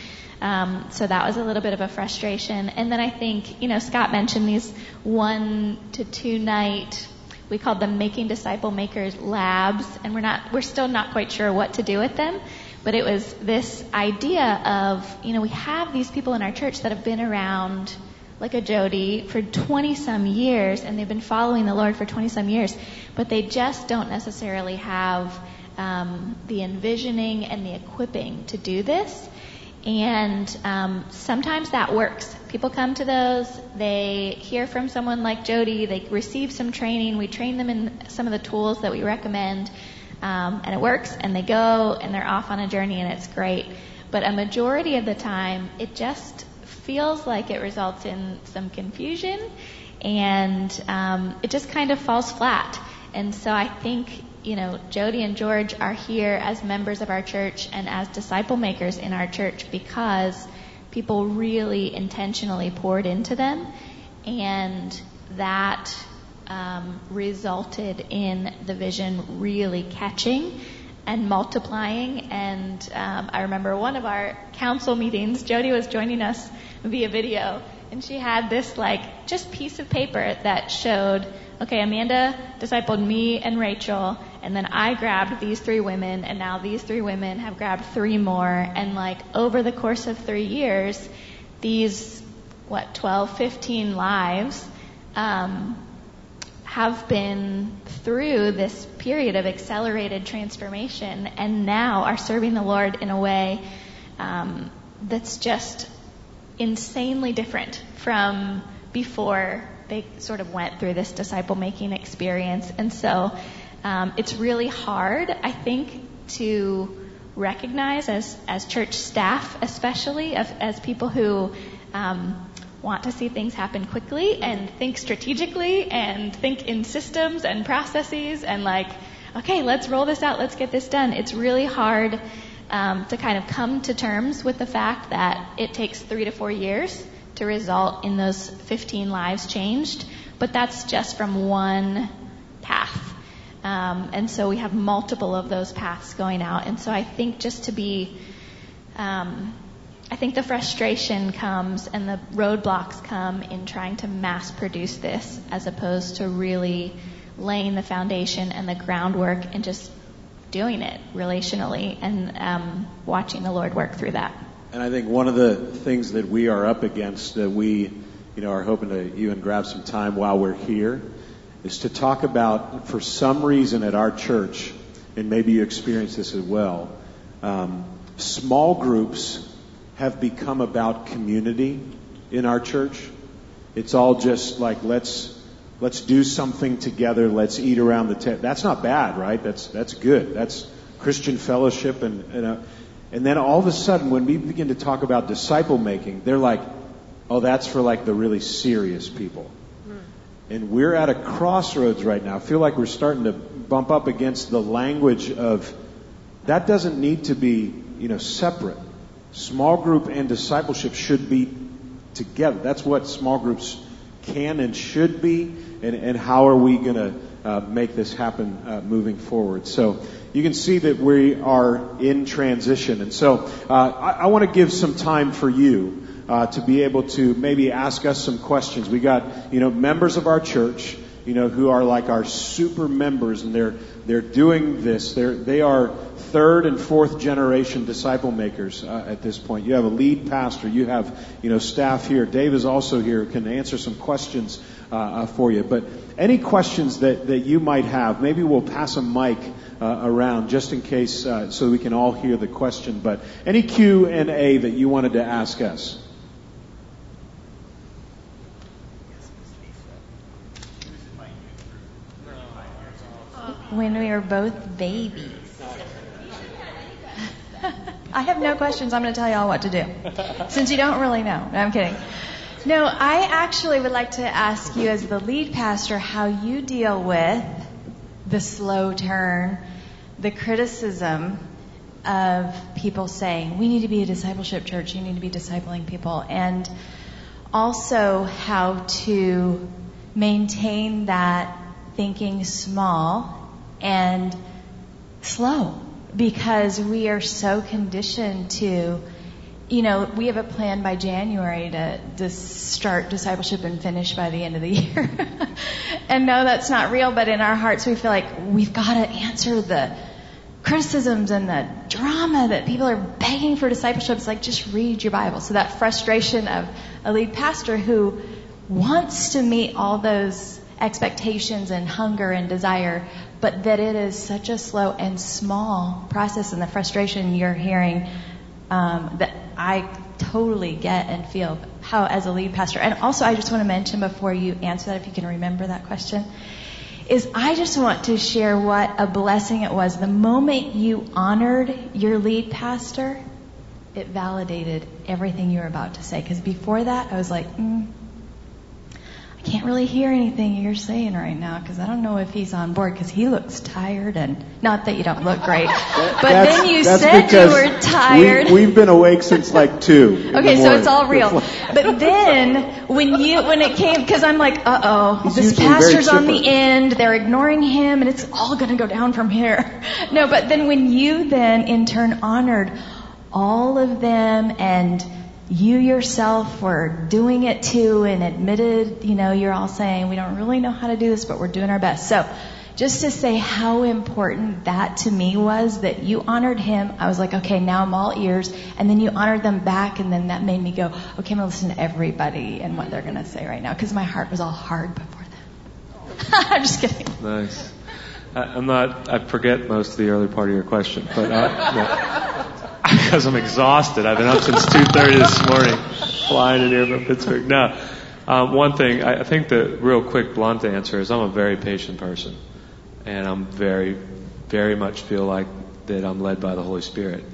Um, so that was a little bit of a frustration. And then I think, you know, Scott mentioned these one to two night, we called them Making Disciple Makers labs, and we're not, we're still not quite sure what to do with them. But it was this idea of, you know, we have these people in our church that have been around, like a Jody, for 20 some years, and they've been following the Lord for 20 some years, but they just don't necessarily have um, the envisioning and the equipping to do this. And um, sometimes that works. People come to those, they hear from someone like Jody, they receive some training, we train them in some of the tools that we recommend, um, and it works, and they go, and they're off on a journey, and it's great. But a majority of the time, it just feels like it results in some confusion, and um, it just kind of falls flat. And so I think you know, Jody and George are here as members of our church and as disciple makers in our church because people really intentionally poured into them, and that um, resulted in the vision really catching and multiplying. And um, I remember one of our council meetings, Jody was joining us via video, and she had this like just piece of paper that showed okay, Amanda discipled me and Rachel, and then I grabbed these three women, and now these three women have grabbed three more, and like over the course of three years, these, what, 12, 15 lives, um, have been through this period of accelerated transformation and now are serving the Lord in a way um, that's just insanely different from before they sort of went through this disciple making experience. And so um, it's really hard, I think, to recognize as, as church staff, especially as, as people who um, want to see things happen quickly and think strategically and think in systems and processes and like, okay, let's roll this out, let's get this done. It's really hard um, to kind of come to terms with the fact that it takes three to four years to result in those 15 lives changed, but that's just from one path. Um, and so we have multiple of those paths going out. And so I think just to be, um, I think the frustration comes and the roadblocks come in trying to mass produce this as opposed to really laying the foundation and the groundwork and just doing it relationally and um, watching the Lord work through that. And I think one of the things that we are up against that we, you know, are hoping to even grab some time while we're here is to talk about, for some reason at our church, and maybe you experience this as well, um, small groups have become about community in our church. It's all just like let's let's do something together. Let's eat around the table. That's not bad, right? That's that's good. That's Christian fellowship, and and, uh, and then all of a sudden, when we begin to talk about disciple making, they're like, oh, that's for like the really serious people. And we're at a crossroads right now. I feel like we're starting to bump up against the language of that doesn't need to be, you know, separate. Small group and discipleship should be together. That's what small groups can and should be. And, and how are we going to uh, make this happen uh, moving forward? So you can see that we are in transition. And so uh, I, I want to give some time for you uh, to be able to maybe ask us some questions. We got, you know, members of our church, you know, who are like our super members and they're, they're doing this. They're, they are third and fourth generation disciple makers uh, at this point. You have a lead pastor. You have, you know, staff here. Dave is also here, can answer some questions uh, uh, for you. But any questions that, that you might have, maybe we'll pass a mic uh, around just in case uh, so we can all hear the question. But any Q and A that you wanted to ask us. When we were both babies. I have no questions. I'm going to tell y'all what to do. Since you don't really know. No, I'm kidding. No, I actually would like to ask you, as the lead pastor, how you deal with the slow turn, the criticism of people saying, we need to be a discipleship church, you need to be discipling people, and also how to maintain that thinking small and slow because we are so conditioned to you know, we have a plan by January to, to start discipleship and finish by the end of the year. and no, that's not real, but in our hearts we feel like we've got to answer the criticisms and the drama that people are begging for discipleship. It's like, just read your Bible. So that frustration of a lead pastor who wants to meet all those expectations and hunger and desire, but that it is such a slow and small process and the frustration you're hearing um, that I totally get and feel how as a lead pastor. And also I just want to mention before you answer that, if you can remember that question, is I just want to share what a blessing it was. The moment you honored your lead pastor, it validated everything you were about to say. Because before that, I was like, mm, can't really hear anything you're saying right now because I don't know if he's on board because he looks tired and not that you don't look great, but that's, then you said you were tired. We, have been awake since like two. okay, so it's all real. But then when you when it came because I'm like, uh oh, this pastor's on the end, they're ignoring him, and it's all going to go down from here. No, but then when you then in turn honored all of them and you yourself were doing it too and admitted, you know, you're all saying, we don't really know how to do this, but we're doing our best. So, just to say how important that to me was that you honored him, I was like, okay, now I'm all ears. And then you honored them back, and then that made me go, okay, I'm going to listen to everybody and what they're going to say right now, because my heart was all hard before that. I'm just kidding. Nice. I, am not, I forget most of the early part of your question, but because I'm exhausted. I've been up since 2:30 this morning, flying in here from Pittsburgh. No, um, one thing I, I think the real quick blunt answer is I'm a very patient person, and I'm very, very much feel like that I'm led by the Holy Spirit.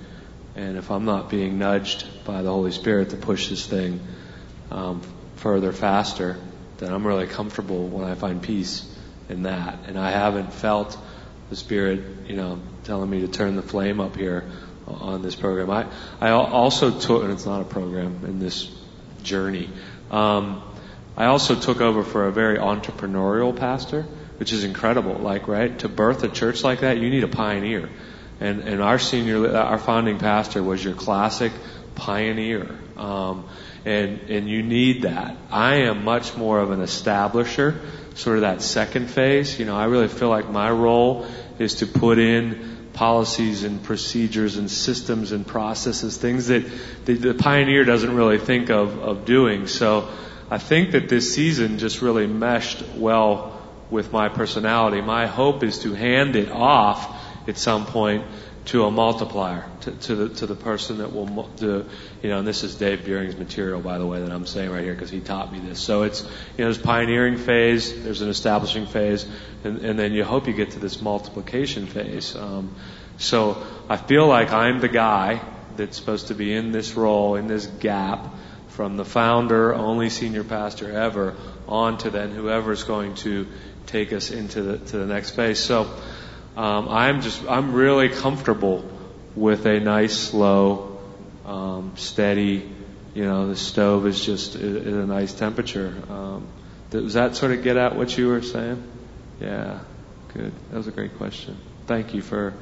And if I'm not being nudged by the Holy Spirit to push this thing um, further, faster, then I'm really comfortable when I find peace in that. And I haven't felt the Spirit, you know, telling me to turn the flame up here on this program. I, I also took, and it's not a program in this journey, um, I also took over for a very entrepreneurial pastor, which is incredible. Like, right, to birth a church like that, you need a pioneer. And, and our senior, our founding pastor was your classic pioneer. Um, and, and you need that. I am much more of an establisher, sort of that second phase. You know, I really feel like my role is to put in policies and procedures and systems and processes, things that the, the pioneer doesn't really think of, of doing. So I think that this season just really meshed well with my personality. My hope is to hand it off at some point to a multiplier, to, the to the person that will do, you know. And this is Dave Buehring's material, by the way, that I'm saying right here because he taught me this. So it's you know, there's pioneering phase, there's an establishing phase, and, and then you hope you get to this multiplication phase. Um, so I feel like I'm the guy that's supposed to be in this role, in this gap, from the founder, only senior pastor ever, on to then whoever's going to take us into the to the next phase. So um, I'm just I'm really comfortable with a nice, slow, um, steady. You know, the stove is just at a nice temperature. Um, does that sort of get at what you were saying? Yeah, good. That was a great question. Thank you for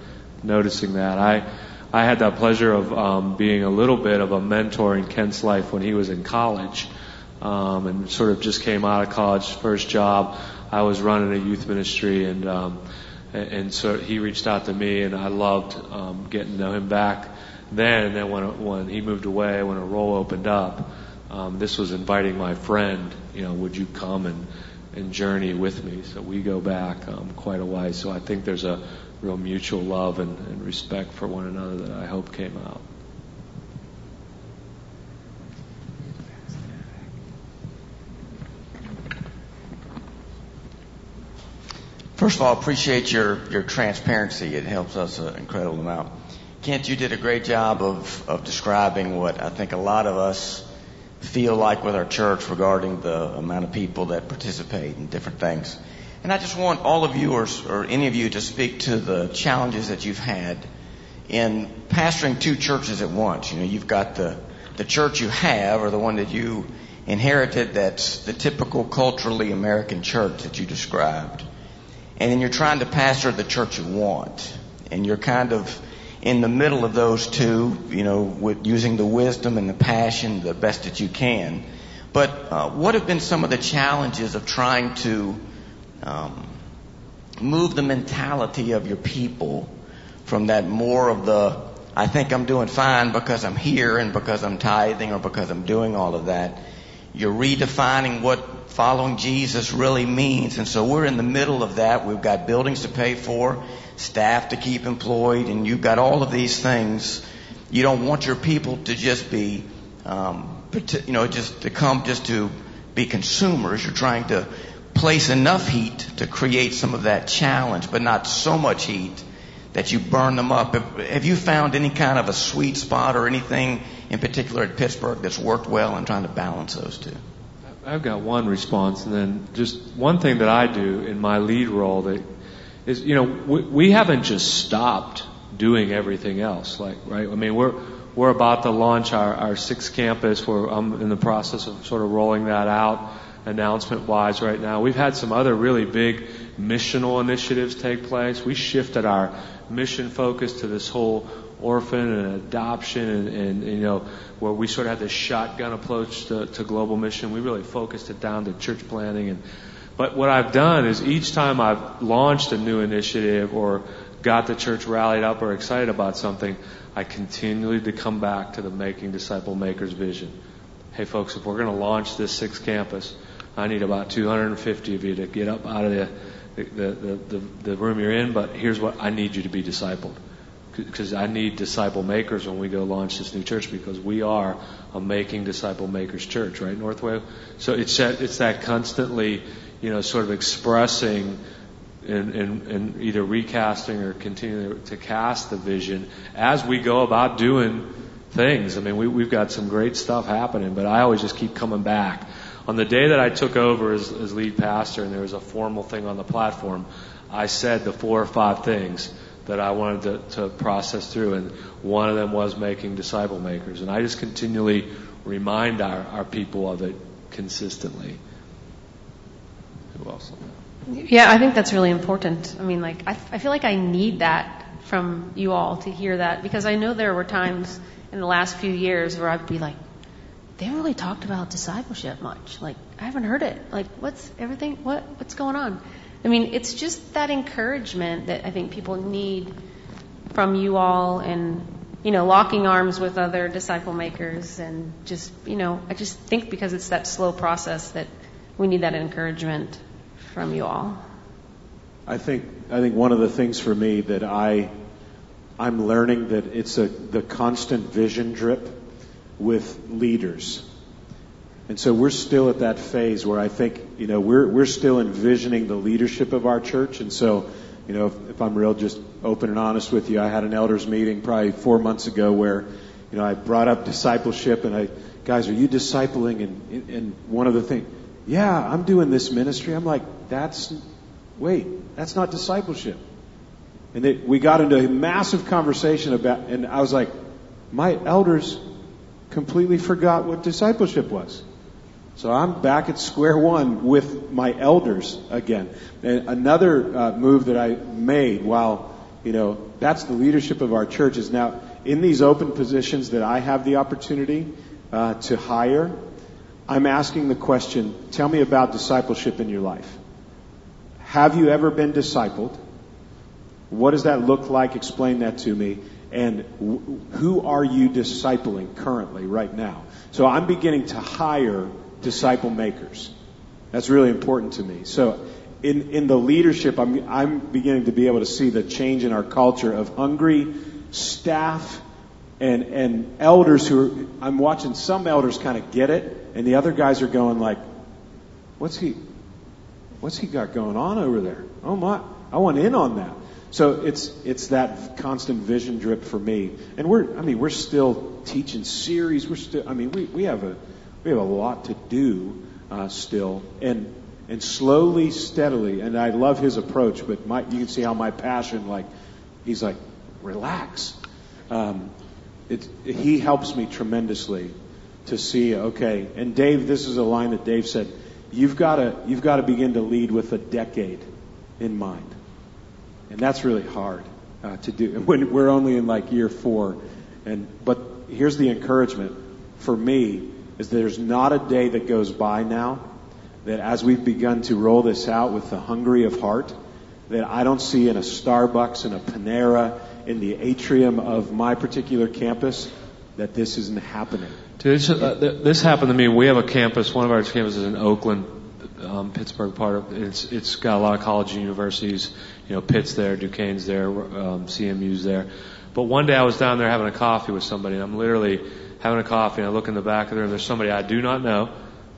noticing that. I I had the pleasure of um, being a little bit of a mentor in Kent's life when he was in college, um, and sort of just came out of college, first job. I was running a youth ministry, and um, and so he reached out to me, and I loved um, getting to know him back then. And then when when he moved away, when a role opened up, um, this was inviting my friend. You know, would you come and and journey with me? So we go back um, quite a way. So I think there's a real mutual love and, and respect for one another that I hope came out. First of all, appreciate your, your transparency. It helps us an incredible amount. Kent, you did a great job of, of describing what I think a lot of us feel like with our church regarding the amount of people that participate in different things. And I just want all of you or, or any of you to speak to the challenges that you've had in pastoring two churches at once. You know, you've got the, the church you have or the one that you inherited that's the typical culturally American church that you described. And then you're trying to pastor the church you want. And you're kind of in the middle of those two, you know, with using the wisdom and the passion the best that you can. But uh, what have been some of the challenges of trying to um, move the mentality of your people from that more of the I think I'm doing fine because I'm here and because I'm tithing or because I'm doing all of that. You're redefining what following Jesus really means. And so we're in the middle of that. We've got buildings to pay for, staff to keep employed, and you've got all of these things. You don't want your people to just be, um, you know, just to come just to be consumers. You're trying to place enough heat to create some of that challenge, but not so much heat that you burn them up. Have you found any kind of a sweet spot or anything in particular at Pittsburgh that's worked well in trying to balance those two? I've got one response, and then just one thing that I do in my lead role that is, you know, we, we haven't just stopped doing everything else. Like, right? I mean, we're we're about to launch our, our sixth campus. Where I'm in the process of sort of rolling that out announcement wise right now. We've had some other really big missional initiatives take place. We shifted our mission focus to this whole orphan and adoption and, and, you know where we sort of had this shotgun approach to, to global mission. We really focused it down to church planting and but what I've done is each time I've launched a new initiative or got the church rallied up or excited about something, I continually to come back to the making disciple makers vision. Hey folks, if we're going to launch this sixth campus, I need about 250 of you to get up out of the, the, the, the, the room you're in, but here's what I need you to be discipled. Because I need disciple makers when we go launch this new church because we are a making disciple makers church, right, Northway? So it's that, it's that constantly, you know, sort of expressing and, and, and either recasting or continuing to cast the vision as we go about doing things. I mean, we, we've got some great stuff happening, but I always just keep coming back on the day that I took over as, as lead pastor and there was a formal thing on the platform, I said the four or five things that I wanted to, to process through, and one of them was making disciple makers. And I just continually remind our, our people of it consistently. Who else? Yeah, I think that's really important. I mean, like, I, I feel like I need that from you all to hear that because I know there were times in the last few years where I'd be like, they haven't really talked about discipleship much. Like, I haven't heard it. Like, what's everything? What, what's going on? I mean, it's just that encouragement that I think people need from you all and, you know, locking arms with other disciple makers and just, you know, I just think because it's that slow process that we need that encouragement from you all. I think, I think one of the things for me that I, I'm learning that it's a, the constant vision drip with leaders. And so we're still at that phase where I think, you know, we're, we're still envisioning the leadership of our church. And so, you know, if, if I'm real, just open and honest with you, I had an elders meeting probably four months ago where, you know, I brought up discipleship and I, guys, are you discipling? And, and one of the things, yeah, I'm doing this ministry. I'm like, that's, wait, that's not discipleship. And it, we got into a massive conversation about, and I was like, my elders completely forgot what discipleship was. So I'm back at square one with my elders again. And another uh, move that I made while, you know, that's the leadership of our church is now in these open positions that I have the opportunity uh, to hire, I'm asking the question, tell me about discipleship in your life. Have you ever been discipled? What does that look like? Explain that to me. And who are you discipling currently, right now? So I'm beginning to hire disciple makers. That's really important to me. So in, in the leadership, I'm, I'm beginning to be able to see the change in our culture of hungry staff and, and elders who are, I'm watching some elders kind of get it, and the other guys are going like, what's he, what's he got going on over there? Oh my, I want in on that. So it's it's that constant vision drip for me. And we're I mean we're still teaching series. We're still I mean we, we have a we have a lot to do uh, still. And and slowly, steadily, and I love his approach. But my, you can see how my passion like he's like relax. Um, it, he helps me tremendously to see okay. And Dave, this is a line that Dave said. You've got to you've got to begin to lead with a decade in mind. And that's really hard uh, to do. When we're only in like year four, and but here's the encouragement for me is there's not a day that goes by now that as we've begun to roll this out with the hungry of heart, that I don't see in a Starbucks and a Panera in the atrium of my particular campus that this isn't happening. Dude, uh, this happened to me. We have a campus. One of our campuses in Oakland, um, Pittsburgh part of it's it's got a lot of colleges and universities. You know, Pitt's there, Duquesne's there, um, CMU's there. But one day I was down there having a coffee with somebody, and I'm literally having a coffee, and I look in the back of there, and there's somebody I do not know,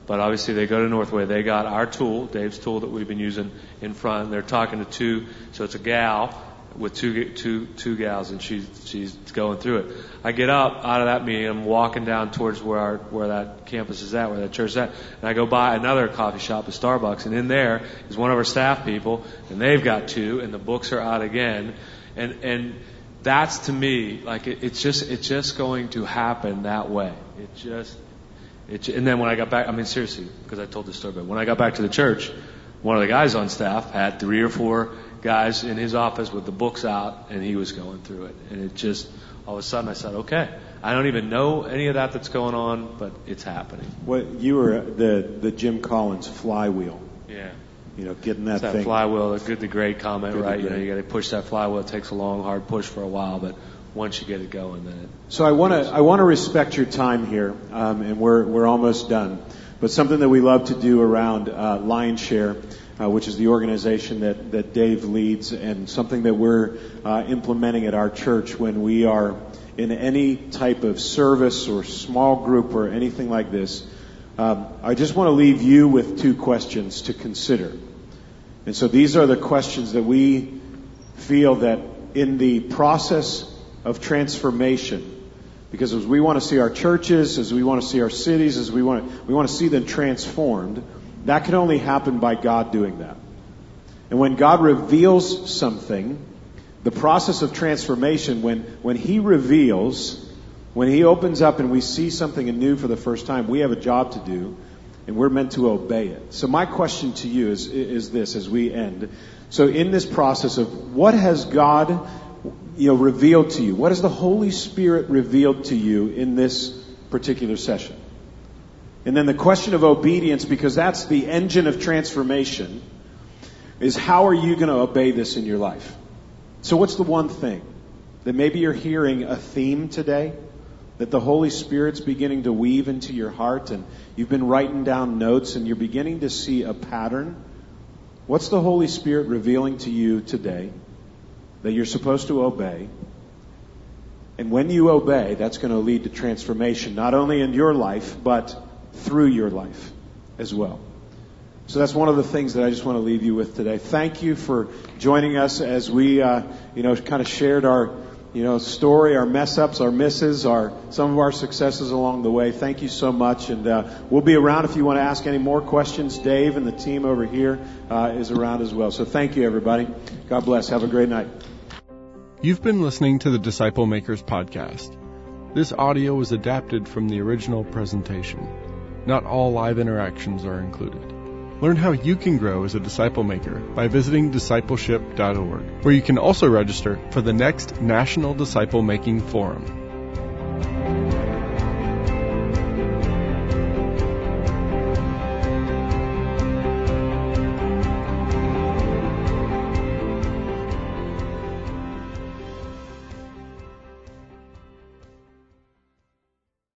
but obviously they go to Northway. They got our tool, Dave's tool that we've been using in front. And they're talking to two, so it's a gal with two two two gals, and she's she's going through it. I get up out of that meeting. I'm walking down towards where our where that campus is at, where that church is at, and I go by another coffee shop, a Starbucks, and in there is one of our staff people, and they've got two, and the books are out again, and and that's to me like it, it's just it's just going to happen that way. It just it, and then when I got back, I mean seriously, because I told this story, but when I got back to the church, one of the guys on staff had three or four guys in his office with the books out, and he was going through it. And it just, all of a sudden, I said, okay, I don't even know any of that that's going on, but it's happening. What you were the the Jim Collins flywheel. Yeah. You know, getting that, it's that thing. flywheel, a good to great comment, Good right? You know, you got to push that flywheel. It takes a long, hard push for a while, but once you get it going, then it. So I want to I want to respect your time here, um, and we're we're almost done. But something that we love to do around uh, Lionshare, uh, which is the organization that that Dave leads, and something that we're uh, implementing at our church when we are in any type of service or small group or anything like this. Um, I just want to leave you with two questions to consider. And so these are the questions that we feel that in the process of transformation, because as we want to see our churches, as we want to see our cities, as we want to, we want to see them transformed, that can only happen by God doing that. And when God reveals something, the process of transformation, when, when He reveals, when He opens up and we see something anew for the first time, we have a job to do and we're meant to obey it. So my question to you is, is this as we end. So in this process of what has God, you know, revealed to you? What has the Holy Spirit revealed to you in this particular session? And then the question of obedience, because that's the engine of transformation, is how are you going to obey this in your life? So what's the one thing that maybe you're hearing a theme today? That the Holy Spirit's beginning to weave into your heart and you've been writing down notes and you're beginning to see a pattern. What's the Holy Spirit revealing to you today that you're supposed to obey? And when you obey, that's going to lead to transformation, not only in your life, but through your life as well. So that's one of the things that I just want to leave you with today. Thank you for joining us as we, uh, you know, kind of shared our, you know, story, our mess ups, our misses, our some of our successes along the way. Thank you so much, and uh, we'll be around if you want to ask any more questions. Dave and the team over here uh, is around as well. So thank you, everybody. God bless. Have a great night. You've been listening to the Disciple Makers podcast. This audio was adapted from the original presentation. Not all live interactions are included. Learn how you can grow as a disciple maker by visiting discipleship.org, where you can also register for the next National Disciple Making Forum.